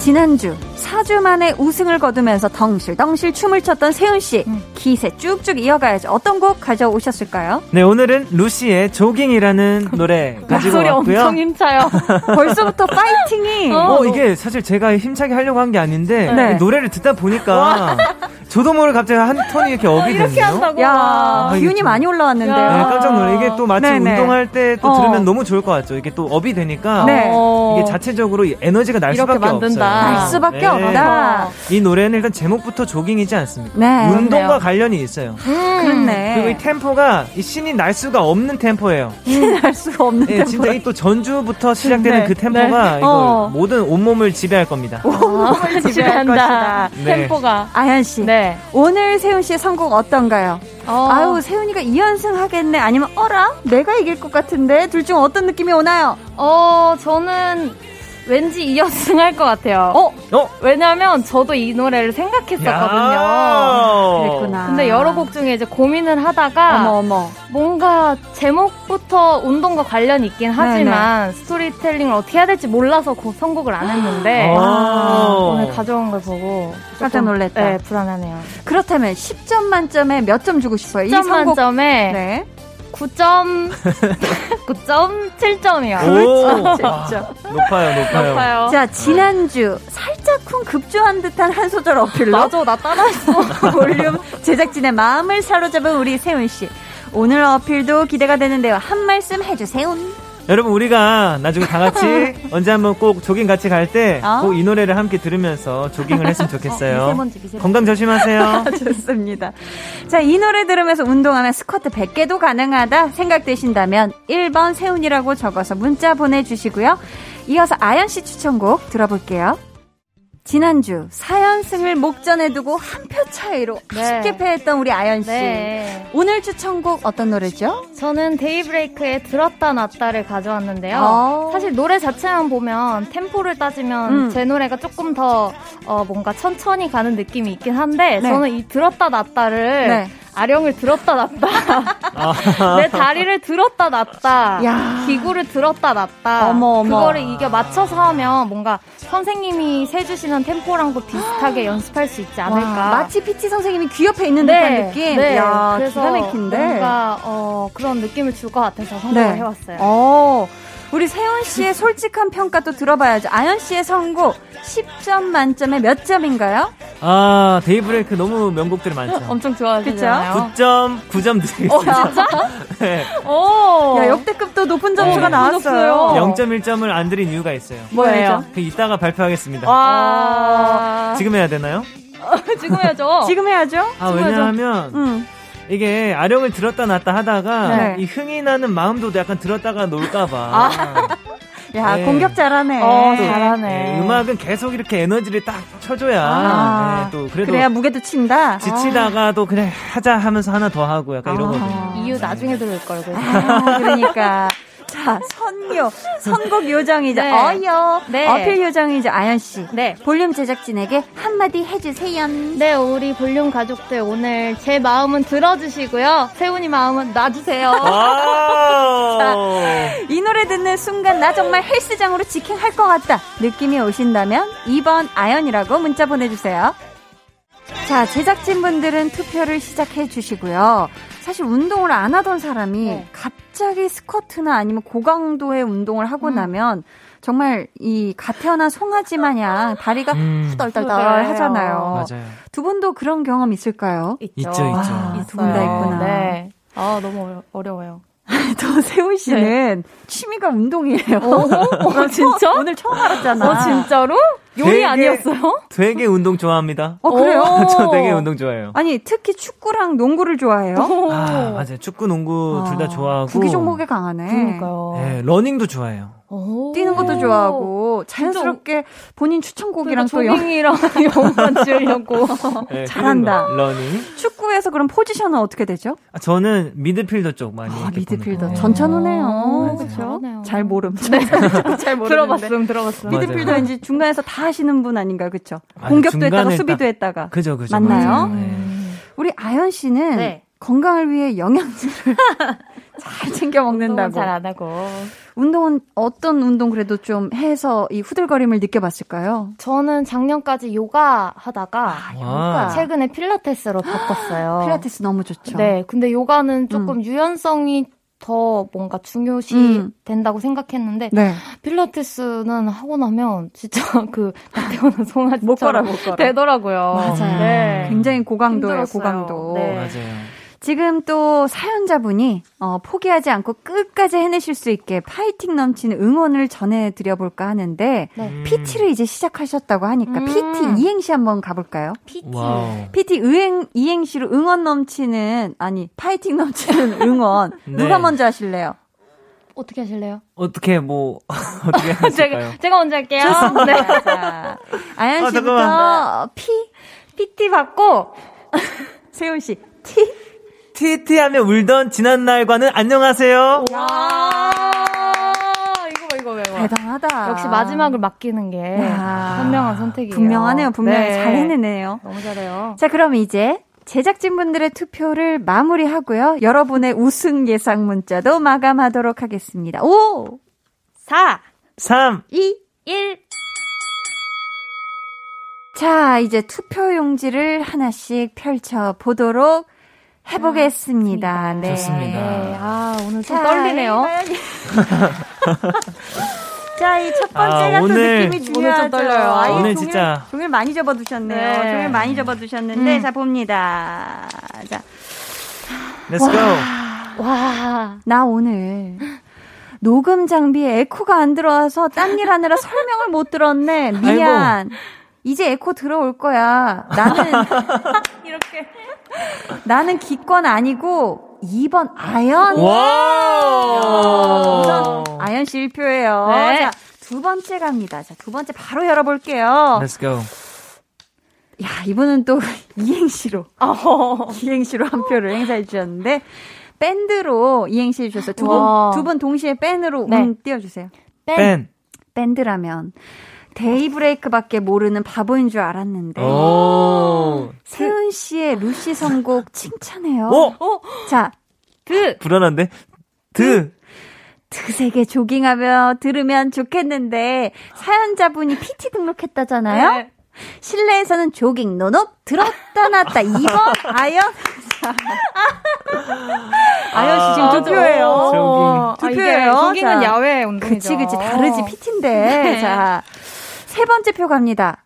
지난주 4주 만에 우승을 거두면서 덩실덩실 춤을 췄던 세훈 씨 음. 기세 쭉쭉 이어가야죠. 어떤 곡 가져오셨을까요? 네, 오늘은 루시의 조깅이라는 노래 가지고 목소리 왔고요. 엄청 힘차요. 벌써부터 파이팅이 어. 어, 이게 사실 제가 힘차게 하려고 한 게 아닌데 네. 이 노래를 듣다 보니까 저도 모르게 갑자기 한 톤이 이렇게 업이 이렇게 됐네요. 한다고. 야 아, 기운이 좀- 많이 올라왔는데요. 네, 야. 깜짝 놀래. 이게 또 마치 네네. 운동할 때또 어. 들으면 너무 좋을 것 같죠. 이게 또 업이 되니까 네. 어. 이게 자체적으로 이 에너지가 날 이렇게 수밖에 만든다. 없어요. 날 수밖에 네. 없다. 이 노래는 일단 제목부터 조깅이지 않습니까? 네. 운동과 그렇네요. 관련이 있어요. 그렇네. 그리고 이 템포가 이 신이 날 수가 없는 템포예요. 할 수가 없는 예, 진짜 이 또 전주부터 시작되는 네. 그 템포가 이걸 어. 모든 온몸을 지배할 겁니다. 몸을 지배할 것이다. 네. 템포가. 아현 씨, 네. 오늘 세훈 씨의 선곡 어떤가요? 어. 아유, 세훈이가 2연승 하겠네. 아니면 어라? 내가 이길 것 같은데. 둘 중 어떤 느낌이 오나요? 어, 저는 왠지 이연승 할 것 같아요. 어, 어? 왜냐면 저도 이 노래를 생각했었거든요. 야. 그랬구나. 근데 여러 곡 중에 이제 고민을 하다가 어머 어머. 뭔가 제목부터 운동과 관련이 있긴 하지만 스토리텔링을 어떻게 해야 될지 몰라서 그 선곡을 안 했는데 아. 오늘 가져온 걸 보고 깜짝 놀랬다. 네, 불안하네요. 그렇다면 10점 만점에 몇 점 주고 싶어요? 이 10점 선곡. 만점에 네. 9점 9.7점이요. 오, 진짜. 와, 높아요, 높아요. 높아요. 자, 지난주 살짝쿵 급조한 듯한 한 소절 어필로 맞아, 나 따라했어. 볼륨 제작진의 마음을 사로잡은 우리 세훈 씨. 오늘 어필도 기대가 되는데요. 한 말씀 해주세요. 여러분 우리가 나중에 다 같이 언제 한번 꼭 조깅 같이 갈 때꼭 어? 이 노래를 함께 들으면서 조깅을 했으면 좋겠어요. 미세먼지, 미세먼지. 건강 조심하세요. 좋습니다. 자, 이 노래 들으면서 운동하면 스쿼트 100개도 가능하다 생각되신다면 1번 세운이라고 적어서 문자 보내주시고요. 이어서 아연 씨 추천곡 들어볼게요. 지난주 4연승을 목전에 두고 한 표 차이로 네. 아쉽게 패했던 우리 아연 씨. 네. 오늘 추천곡 어떤 노래죠? 저는 데이브레이크의 들었다 놨다를 가져왔는데요. 어. 사실 노래 자체만 보면 템포를 따지면 음. 제 노래가 조금 더 어, 뭔가 천천히 가는 느낌이 있긴 한데 네. 저는 이 들었다 놨다를 네. 아령을 들었다 놨다 내 다리를 들었다 놨다 야. 기구를 들었다 놨다 어머, 어머. 그거를 이게 맞춰서 하면 뭔가 선생님이 세주시는 템포랑도 비슷하게 연습할 수 있지 않을까 와, 마치 PT 선생님이 귀 옆에 있는 네, 듯한 느낌. 네. 야, 그래서 기가 막힌데. 뭔가 어, 그런 느낌을 줄 것 같아서 선곡을 네. 해왔어요. 어, 우리 세훈 씨의 솔직한 평가 또 들어봐야죠. 아연 씨의 선곡 10점 만점에 몇 점인가요? 아 데이브레이크 너무 명곡들이 많죠. 엄청 좋아하시잖아요. 9점 9점 드리겠습니다. 네. 오. 야, 역대급 또 높은 점수가 네. 나왔어요. 0.1점을 안 드린 이유가 있어요. 뭐예요? 그 이따가 발표하겠습니다. 와. 지금 해야 되나요? 지금 해야죠. 지금 해야죠? 아 왜냐하면 응. 이게 아령을 들었다 놨다 하다가 네. 이 흥이 나는 마음도 약간 들었다가 놀까봐. 야, 네. 공격 잘하네. 어, 또, 잘하네. 네, 음악은 계속 이렇게 에너지를 딱 쳐줘야 아, 네, 또 그래도 그래야 무게도 친다. 지치다가도 그냥 하자 하면서 하나 더 하고 약간 이러거든요. 이유 나중에 들을 걸 그래서. 아, 그러니까. 자, 선요. 선곡 요정이자 네. 어여. 네. 어필 요정이자 아연 씨. 네. 볼륨 제작진에게 한마디 해주세요. 네, 우리 볼륨 가족들 오늘 제 마음은 들어주시고요. 세훈이 마음은 놔주세요. wow. 이 노래 듣는 순간 나 정말 헬스장으로 직행할 것 같다 느낌이 오신다면 2번 아연이라고 문자 보내주세요. 자 제작진분들은 투표를 시작해 주시고요. 사실 운동을 안 하던 사람이 네. 갑자기 스쿼트나 아니면 고강도의 운동을 하고 나면 정말 이 갓 태어난 송아지 마냥 다리가 음. 후덜덜덜. 하잖아요. 맞아요. 두 분도 그런 경험 있을까요? 있죠, 있죠. 아, 두분 다 있구나. 네. 아, 너무 어려, 어려워요. 또 세훈 씨는 취미가 운동이에요. 어, 진짜? 오늘 처음 알았잖아. 어, 진짜로? 요리 되게- 아니었어요? 되게 운동 좋아합니다. 어, 그래요? 오. 저 되게 운동 좋아해요. 아니, 특히 축구랑 농구를 좋아해요. 아, 맞아요. 축구, 농구 둘다 좋아하고. 구기 종목에 강하네. 그러니까요. 네, 러닝도 좋아해요. 오. 뛰는 것도 좋아하고 자연스럽게 본인 추천곡이랑 또 연- 조깅이랑 연관 지으려고. 네, 잘한다. 거, 러닝. 축구에서 그럼 포지션은 어떻게 되죠? 아, 저는 미드필더 쪽 많이. 아, 미드필더. 전천후네요. 그렇죠. 잘 모름. 네. 잘 모르는데. 들어봤음, 들어봤음. 맞아요. 미드필더 왠지 중간에서 다 하시는 분 아닌가요? 그쵸? 아니, 공격도 했다가 수비도 딱- 했다가. 그죠, 그죠. 맞나요? 맞아요. 네. 우리 아연 씨는 네. 건강을 위해 영양제를 잘 챙겨 먹는다고. 잘 안 하고. 운동은 어떤 운동 그래도 좀 해서 이 후들거림을 느껴봤을까요? 저는 작년까지 요가 하다가 와. 최근에 필라테스로 바꿨어요. 필라테스 너무 좋죠. 네, 근데 요가는 조금 유연성이 더 뭔가 중요시 음. 된다고 생각했는데 네. 필라테스는 하고 나면 진짜 그 갓 태어난 송아지처럼 못 걸어, 못 걸어. 되더라고요. 맞아요. 네. 굉장히 고강도예요, 힘들었어요. 고강도. 네. 맞아요. 지금 또 사연자분이 어, 포기하지 않고 끝까지 해내실 수 있게 파이팅 넘치는 응원을 전해드려볼까 하는데 네. PT를 이제 시작하셨다고 하니까 음. PT 이행시 한번 가볼까요? PT. wow. PT 의행, 이행시로 응원 넘치는 아니 파이팅 넘치는 응원 네. 누가 먼저 하실래요? 어떻게 하실래요? 어떻게 뭐 어떻게 하실까요? 제가 제가 먼저 할게요. 네. 자, 아연 아, 씨부터 잠깐만. P PT 받고 세훈 씨 T 티티하며 울던 지난 날과는 안녕하세요. 대단하다. 역시 마지막을 맡기는 게 야. 현명한 선택이에요. 분명하네요, 분명히 네. 잘 해내네요. 너무 잘해요. 자, 그럼 이제 제작진분들의 투표를 마무리하고요. 여러분의 우승 예상 문자도 마감하도록 하겠습니다. 5, 4 3 2, 1 자, 이제 투표 용지를 하나씩 펼쳐 보도록 해보겠습니다. 네. 좋습니다. 네. 아 오늘 좀 자, 떨리네요. 자, 이 첫 번째가 아, 또 오늘- 느낌이 중요하죠. 오늘 좀 떨려요. 아이, 오늘 종일, 진짜- 종일 많이 접어두셨네요. 네. 종일 많이 접어두셨는데, 음. 자, 봅니다. 자, Let's go. 와. 나 오늘 녹음 장비에 에코가 안 들어와서 딴 일 하느라 설명을 못 들었네. 미안. 이제 에코 들어올 거야. 나는 이렇게 나는 기권 아니고 2번 아연. 와! 아연 씨 1표예요. 네. 자, 두 번째 갑니다. 자, 두 번째 바로 열어볼게요. Let's go. 야, 이분은 또 이행시로. 이행시로 한 표를 행사해 주셨는데, 밴드로 이행시 해 주셨어요. 두 분, 와. 두분 동시에 밴으로 네. 운 띄워주세요. 뺀. 밴드라면, 데이브레이크밖에 모르는 바보인 줄 알았는데, 오. 세훈 씨의 루시 선곡 칭찬해요. 오! 자, 드. 불안한데? 드. 드세게 조깅하며 들으면 좋겠는데, 사연자분이 PT 등록했다잖아요? 네. 실내에서는 조깅 노노 들었다 놨다 2번 아연 아연 씨 지금 두 표예요. 조깅. 두 아, 이게 표예요. 조깅은 자, 야외 운동이죠. 그치 그치 다르지 PT인데 네. 자 세 번째 표 갑니다.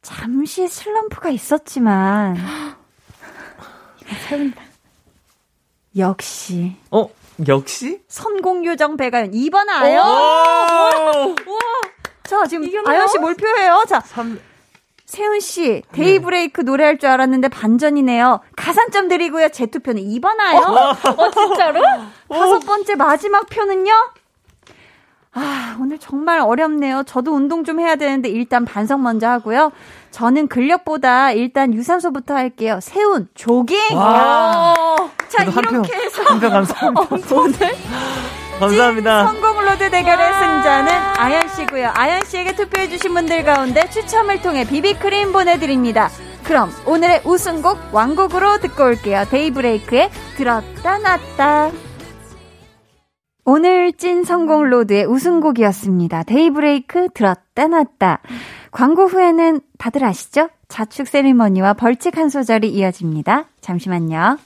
잠시 슬럼프가 있었지만 역시 어, 역시? 선공 요정 배가연 2번 아연. 오! 자 지금 이겼나요? 아연 씨 몰표예요. 자 삼- 세훈 씨, 데이브레이크 노래할 줄 알았는데 반전이네요. 가산점 드리고요. 제 투표는 2번 아요. 어, 진짜로? 다섯 번째 마지막 표는요? 아, 오늘 정말 어렵네요. 저도 운동 좀 해야 되는데 일단 반성 먼저 하고요. 저는 근력보다 일단 유산소부터 할게요. 세훈, 조깅! 와. 자. 이렇게 해서 한표 감사합니다. 오늘 감사합니다. 선곡 로드 대결의 승자는 아연 씨고요. 아연 씨에게 투표해 주신 분들 가운데 추첨을 통해 비비크림 보내 드립니다. 그럼 오늘의 우승곡 완곡으로 듣고 올게요. 데이브레이크의 들었다 놨다. 오늘 찐 선곡 로드의 우승곡이었습니다. 데이브레이크 들었다 놨다. 광고 후에는 다들 아시죠? 자축 세리머니와 벌칙 한 소절이 이어집니다. 잠시만요.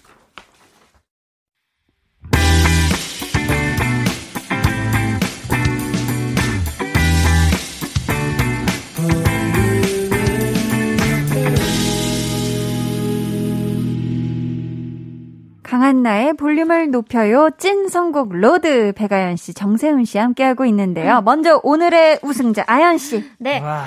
강한나의 볼륨을 높여요. 찐 선곡 로드 배가연 씨, 정세훈 씨 함께하고 있는데요. 먼저 오늘의 우승자 아연 씨. 네. 와.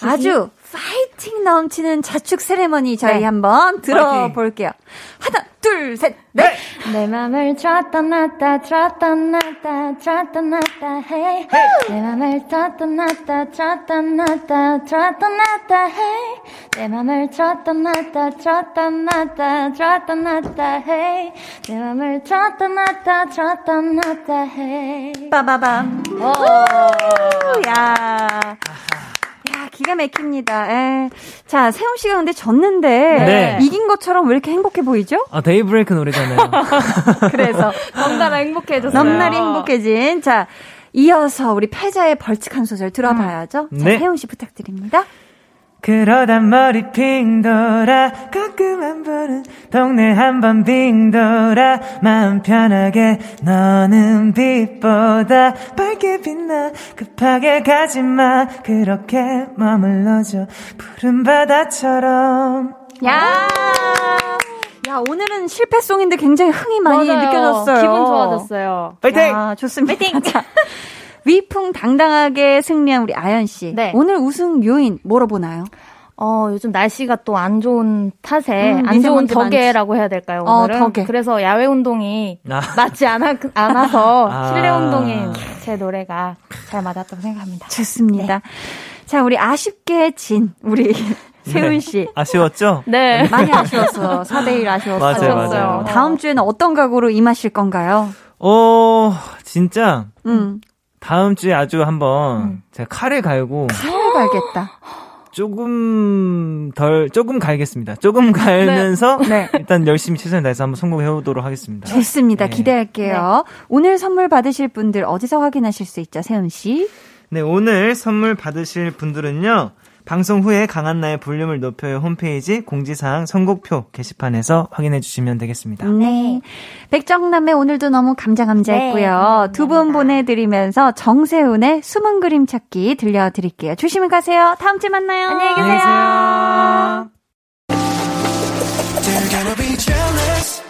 아주 파이팅 넘치는 자축 세레머니 저희 네. 한번 들어볼게요. 하나, 둘, 셋, 넷. 내 맘을 들었다 놨다 들었다 놨다 들었다 놨다 hey 내 맘을 들었다 놨다 들었다 놨다 들었다 놨다 hey 내 맘을 줬다 놨다 줬다 놨다 줬다 놨다 hey 내 맘을 줬다 놨다 줬다 놨다 hey 빠바밤. 어. 오, 야. 야, 기가 막힙니다. 에. 자, 세훈 씨가 근데 졌는데 네. 이긴 것처럼 왜 이렇게 행복해 보이죠? 아, 데이브레이크 노래잖아요. 그래서 너무나 행복해졌어요 넘날이 행복해진 자 이어서 우리 패자의 벌칙 한 소절 들어봐야죠. 자, 네. 세훈 씨 부탁드립니다. 그러다 머리 핑 돌아 가끔 한 번은 동네 한 번 빙 돌아 마음 편하게 너는 빛보다 밝게 빛나 급하게 가지마 그렇게 머물러줘 푸른 바다처럼 야. 야, 오늘은 실패송인데 굉장히 흥이 많이 맞아요. 느껴졌어요. 기분 좋아졌어요 파이팅! 야, 좋습니다. 자, 위풍당당하게 승리한 우리 아연 씨. 네. 오늘 우승 요인 뭐로 보나요? 어, 요즘 날씨가 또 안 좋은 탓에 음, 안 좋은 덕에라고 해야 될까요, 어, 오늘은? 덕에. 그래서 야외 운동이 아. 맞지 않아, 않아서 아. 실내 운동에 제 노래가 잘 맞았다고 생각합니다. 좋습니다. 자, 우리 아쉽게 진 우리 세훈 씨. 아쉬웠죠? 네. 많이 아쉬웠어. 4대1 아쉬웠어요. 맞아요, 맞아요. 다음 주에는 어떤 각오로 임하실 건가요? 어 진짜 음, 다음 주에 아주 한번 제가 칼을 갈고 칼을 갈겠다. 조금 덜 조금 갈겠습니다. 조금 갈면서 네. 일단 열심히 최선을 다해서 한번 성공해 보도록 하겠습니다. 좋습니다. 네. 기대할게요. 오늘 선물 받으실 분들 어디서 확인하실 수 있죠, 세훈 씨? 네, 오늘 선물 받으실 분들은요. 방송 후에 강한나의 볼륨을 높여요 홈페이지 공지사항 선곡표 게시판에서 확인해 주시면 되겠습니다. 네. 백정남의 오늘도 너무 감자감자했고요. 감사합니다. 두분 보내드리면서 정세훈의 숨은 그림 찾기 들려드릴게요. 조심히 가세요. 다음 주에 만나요. 안녕히 계세요. 안녕히 계세요.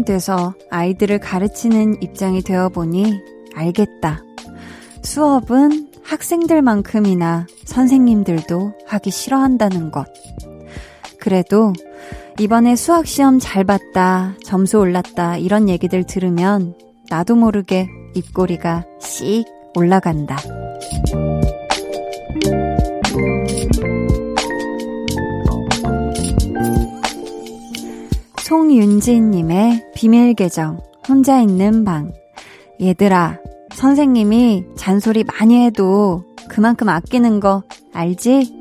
선생님이 돼서 아이들을 가르치는 입장이 되어 보니 알겠다. 수업은 학생들만큼이나 선생님들도 하기 싫어한다는 것. 그래도 이번에 수학시험 잘 봤다, 점수 올랐다, 이런 얘기들 들으면 나도 모르게 입꼬리가 씩 올라간다. 송윤지님의 비밀 계정, 혼자 있는 방. 얘들아, 선생님이 잔소리 많이 해도 그만큼 아끼는 거 알지?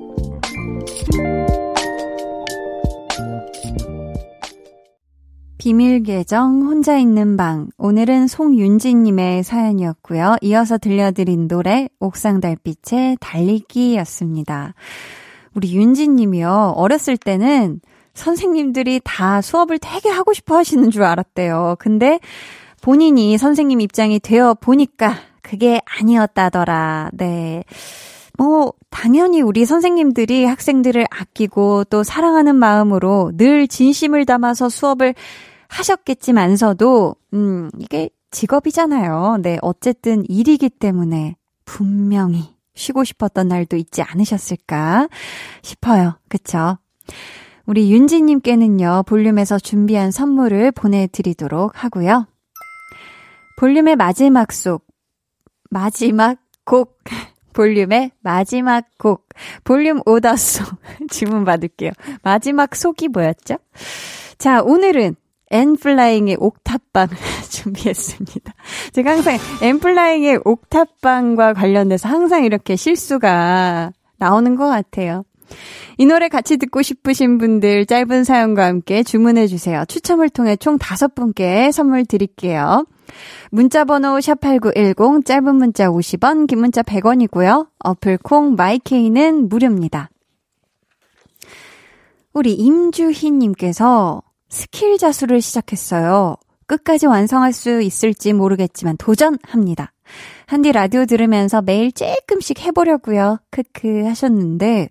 비밀 계정 혼자 있는 방. 오늘은 송윤지님의 사연이었고요. 이어서 들려드린 노래 옥상 달빛의 달리기였습니다. 우리 윤지님이요. 어렸을 때는 선생님들이 다 수업을 되게 하고 싶어 하시는 줄 알았대요. 근데 본인이 선생님 입장이 되어 보니까 그게 아니었다더라. 네. 뭐, 당연히 우리 선생님들이 학생들을 아끼고 또 사랑하는 마음으로 늘 진심을 담아서 수업을 하셨겠지만서도, 음, 이게 직업이잖아요. 네, 어쨌든 일이기 때문에 분명히 쉬고 싶었던 날도 있지 않으셨을까 싶어요. 그쵸? 우리 윤지님께는요, 볼륨에서 준비한 선물을 보내드리도록 하고요. 볼륨의 마지막 속, 마지막 곡, 볼륨의 마지막 곡, 볼륨 오더송 주문 받을게요. 마지막 속이 뭐였죠? 자, 오늘은 엔플라잉의 옥탑방 준비했습니다. 제가 항상 엔플라잉의 옥탑방과 관련돼서 항상 이렇게 실수가 나오는 것 같아요. 이 노래 같이 듣고 싶으신 분들 짧은 사연과 함께 주문해 주세요. 추첨을 통해 총 다섯 분께 선물 드릴게요. 문자 번호 샵8910 짧은 문자 50원, 긴 문자 100원이고요. 어플 콩 마이케이는 무료입니다. 우리 임주희 님께서 스킬 자수를 시작했어요. 끝까지 완성할 수 있을지 모르겠지만 도전합니다. 한디 라디오 들으면서 매일 조금씩 해보려고요. 크크 하셨는데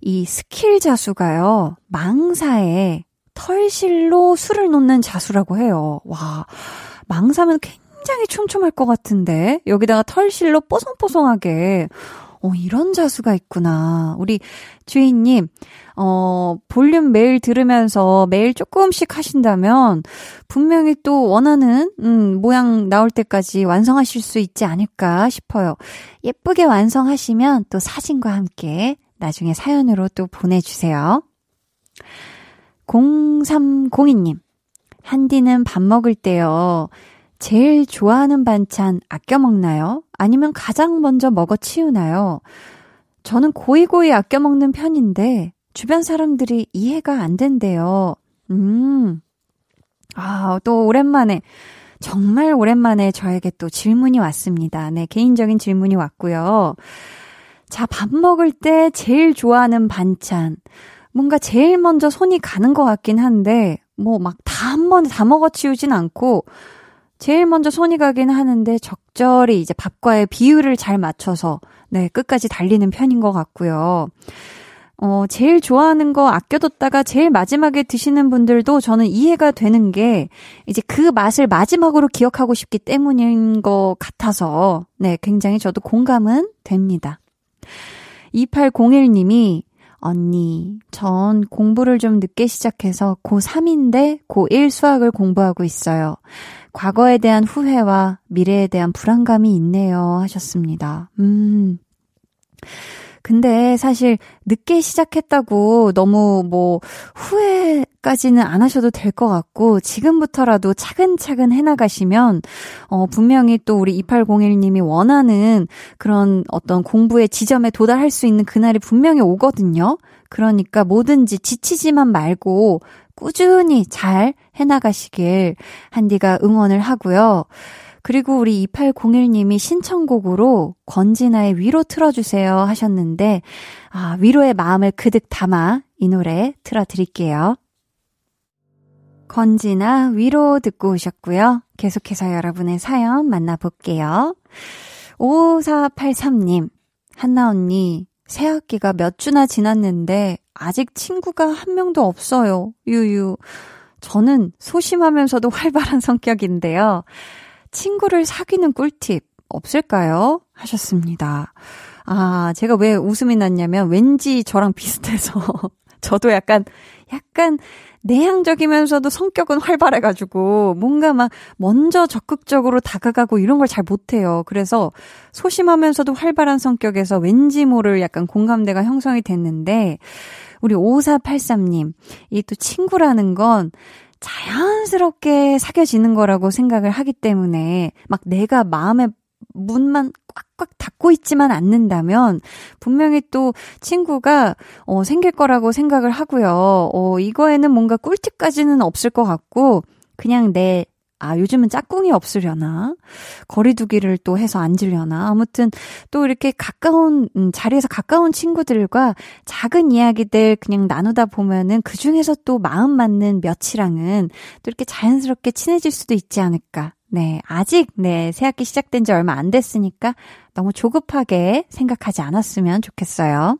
이 스킬 자수가요. 망사에 털실로 수를 놓는 자수라고 해요. 와 망사면 굉장히 촘촘할 것 같은데 여기다가 털실로 뽀송뽀송하게 어, 이런 자수가 있구나. 우리 주인님, 어, 볼륨 매일 들으면서 매일 조금씩 하신다면 분명히 또 원하는, 음, 모양 나올 때까지 완성하실 수 있지 않을까 싶어요. 예쁘게 완성하시면 또 사진과 함께 나중에 사연으로 또 보내주세요. 0302님, 한디는 밥 먹을 때요. 제일 좋아하는 반찬 아껴 먹나요? 아니면 가장 먼저 먹어 치우나요? 저는 고이고이 아껴 먹는 편인데 주변 사람들이 이해가 안 된대요. 음. 아, 또 오랜만에 정말 오랜만에 저에게 또 질문이 왔습니다. 네, 개인적인 질문이 왔고요. 자, 밥 먹을 때 제일 좋아하는 반찬. 뭔가 제일 먼저 손이 가는 것 같긴 한데, 뭐 막 다 한 번에 다 먹어 치우진 않고, 제일 먼저 손이 가긴 하는데 적절히 이제 밥과의 비율을 잘 맞춰서 네, 끝까지 달리는 편인 것 같고요. 어, 제일 좋아하는 거 아껴뒀다가 제일 마지막에 드시는 분들도 저는 이해가 되는 게 이제 그 맛을 마지막으로 기억하고 싶기 때문인 것 같아서 네, 굉장히 저도 공감은 됩니다. 2801님이 언니, 전 공부를 좀 늦게 시작해서 고3인데 고1 수학을 공부하고 있어요. 과거에 대한 후회와 미래에 대한 불안감이 있네요. 하셨습니다. 음. 근데 사실 늦게 시작했다고 너무 뭐 후회까지는 안 하셔도 될 것 같고 지금부터라도 차근차근 해나가시면 어 분명히 또 우리 2801님이 원하는 그런 어떤 공부의 지점에 도달할 수 있는 그날이 분명히 오거든요. 그러니까 뭐든지 지치지만 말고 꾸준히 잘 해나가시길 한디가 응원을 하고요. 그리고 우리 2801님이 신청곡으로 권진아의 위로 틀어주세요 하셨는데, 아, 위로의 마음을 그득 담아 이 노래 틀어드릴게요. 건지나 위로 듣고 오셨고요. 계속해서 여러분의 사연 만나볼게요. 5483님, 한나 언니, 새 학기가 몇 주나 지났는데 아직 친구가 한 명도 없어요. 유유. 저는 소심하면서도 활발한 성격인데요. 친구를 사귀는 꿀팁 없을까요? 하셨습니다. 아, 제가 왜 웃음이 났냐면 왠지 저랑 비슷해서 저도 약간 약간 내향적이면서도 성격은 활발해가지고 뭔가 막 먼저 적극적으로 다가가고 이런 걸 잘 못해요. 그래서 소심하면서도 활발한 성격에서 왠지 모를 약간 공감대가 형성이 됐는데 우리 5483님, 이 또 친구라는 건 자연스럽게 사귀어지는 거라고 생각을 하기 때문에 막 내가 마음의 문만 꽉꽉 닫고 있지만 않는다면 분명히 또 친구가 어 생길 거라고 생각을 하고요. 어 이거에는 뭔가 꿀팁까지는 없을 것 같고 그냥 내 아, 요즘은 짝꿍이 없으려나? 거리두기를 또 해서 앉으려나? 아무튼 또 이렇게 가까운, 음, 자리에서 가까운 친구들과 작은 이야기들 그냥 나누다 보면은 그 중에서 또 마음 맞는 몇이랑은 또 이렇게 자연스럽게 친해질 수도 있지 않을까. 네, 아직, 네, 새학기 시작된 지 얼마 안 됐으니까 너무 조급하게 생각하지 않았으면 좋겠어요.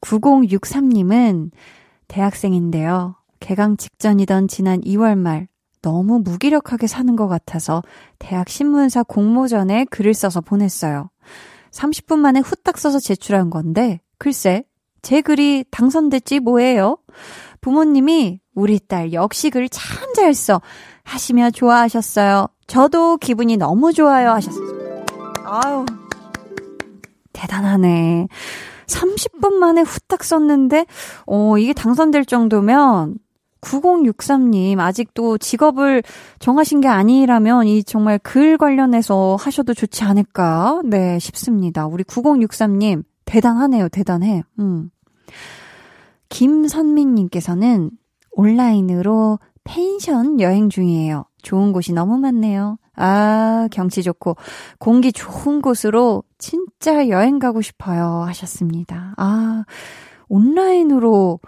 9063님은 대학생인데요. 개강 직전이던 지난 2월 말 너무 무기력하게 사는 것 같아서 대학 신문사 공모전에 글을 써서 보냈어요. 30분 만에 후딱 써서 제출한 건데 글쎄 제 글이 당선됐지 뭐예요? 부모님이 우리 딸 역시 글 참 잘 써 하시며 좋아하셨어요. 저도 기분이 너무 좋아요 하셨어요. 아유 대단하네. 30분 만에 후딱 썼는데, 어, 이게 당선될 정도면 9063님, 아직도 직업을 정하신 게 아니라면 이 정말 글 관련해서 하셔도 좋지 않을까, 네, 싶습니다. 우리 9063님, 대단하네요, 대단해. 음. 김선민님께서는 온라인으로 펜션 여행 중이에요. 좋은 곳이 너무 많네요. 아, 경치 좋고, 공기 좋은 곳으로 진짜 여행 가고 싶어요. 하셨습니다. 아, 온라인으로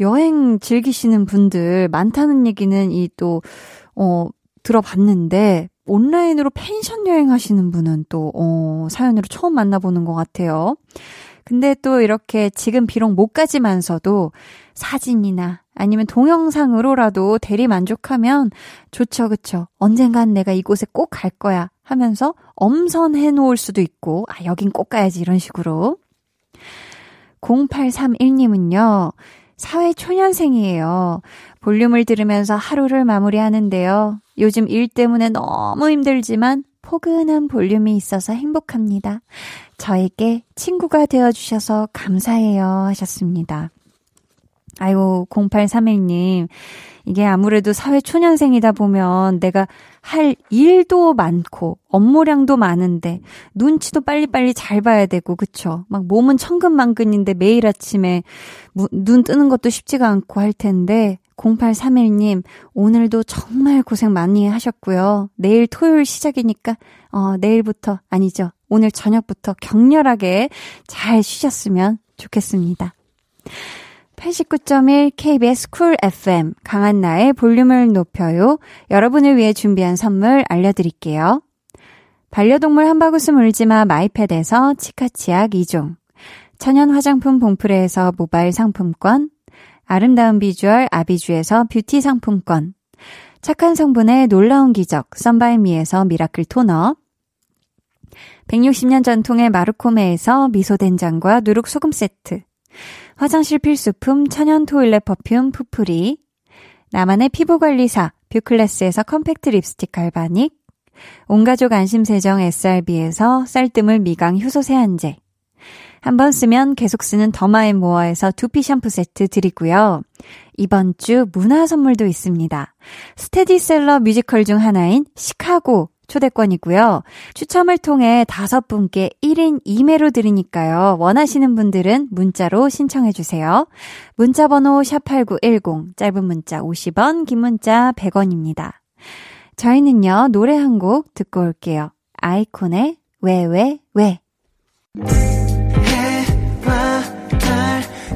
여행 즐기시는 분들 많다는 얘기는 이 또, 어, 들어봤는데, 온라인으로 펜션 여행 하시는 분은 또, 어, 사연으로 처음 만나보는 것 같아요. 근데 또 이렇게 지금 비록 못 가지만서도 사진이나 아니면 동영상으로라도 대리 만족하면 좋죠, 그쵸? 언젠간 내가 이곳에 꼭 갈 거야 하면서 엄선해 놓을 수도 있고, 아, 여긴 꼭 가야지, 이런 식으로. 0831님은요, 사회 초년생이에요. 볼륨을 들으면서 하루를 마무리하는데요. 요즘 일 때문에 너무 힘들지만 포근한 볼륨이 있어서 행복합니다. 저에게 친구가 되어주셔서 감사해요 하셨습니다. 아이고, 0831님. 이게 아무래도 사회 초년생이다 보면 내가 할 일도 많고, 업무량도 많은데, 눈치도 빨리빨리 잘 봐야 되고, 그쵸? 막 몸은 천근만근인데 매일 아침에 눈 뜨는 것도 쉽지가 않고 할 텐데, 0831님, 오늘도 정말 고생 많이 하셨고요. 내일 토요일 시작이니까, 어, 내일부터, 아니죠. 오늘 저녁부터 격렬하게 잘 쉬셨으면 좋겠습니다. 89.1 KBS 쿨 FM 강한나의 볼륨을 높여요. 여러분을 위해 준비한 선물 알려드릴게요. 반려동물 한바구스 물지마 마이패드에서 치카치약 2종 천연 화장품 봉프레에서 모바일 상품권 아름다운 비주얼 아비주에서 뷰티 상품권. 착한 성분의 놀라운 기적 썬바이미에서 miracle 토너. 160년 전통의 마르코메에서 미소된장과 누룩소금 세트. 화장실 필수품 천연 toilet perfume 푸풀이 나만의 피부관리사 뷰클래스에서 컴팩트 립스틱 galvanic. 온가족 안심세정 SRB에서 쌀뜨물 미강 효소 세안제 한번 쓰면 계속 쓰는 더마앤모어에서 두피 샴푸 세트 드리고요. 이번 주 문화 선물도 있습니다. 스테디셀러 뮤지컬 중 하나인 시카고 초대권이고요. 추첨을 통해 다섯 분께 1인 2매로 드리니까요. 원하시는 분들은 문자로 신청해 주세요. 문자 번호 샵8910 짧은 문자 50원, 긴 문자 100원입니다. 저희는요, 노래 한 곡 듣고 올게요. 아이콘의 왜, 왜, 왜. 달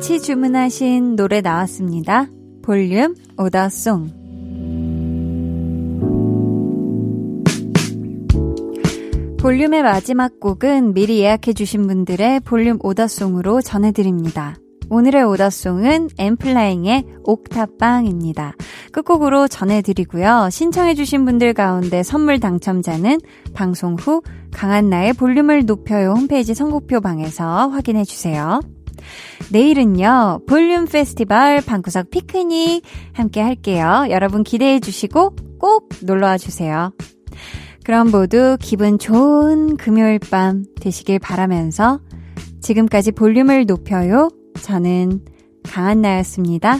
같이 주문하신 노래 나왔습니다. 볼륨 오더송. 볼륨의 마지막 곡은 미리 예약해주신 분들의 볼륨 오더송으로 전해드립니다. 오늘의 오더송은 엠플라잉의 옥탑방입니다. 끝곡으로 전해드리고요. 신청해주신 분들 가운데 선물 당첨자는 방송 후 강한나의 볼륨을 높여요 홈페이지 선곡표 방에서 확인해주세요. 내일은요, 볼륨 페스티벌 방구석 피크닉 함께 할게요. 여러분 기대해 주시고 꼭 놀러와 주세요. 그럼 모두 기분 좋은 금요일 밤 되시길 바라면서 지금까지 볼륨을 높여요. 저는 강한나였습니다.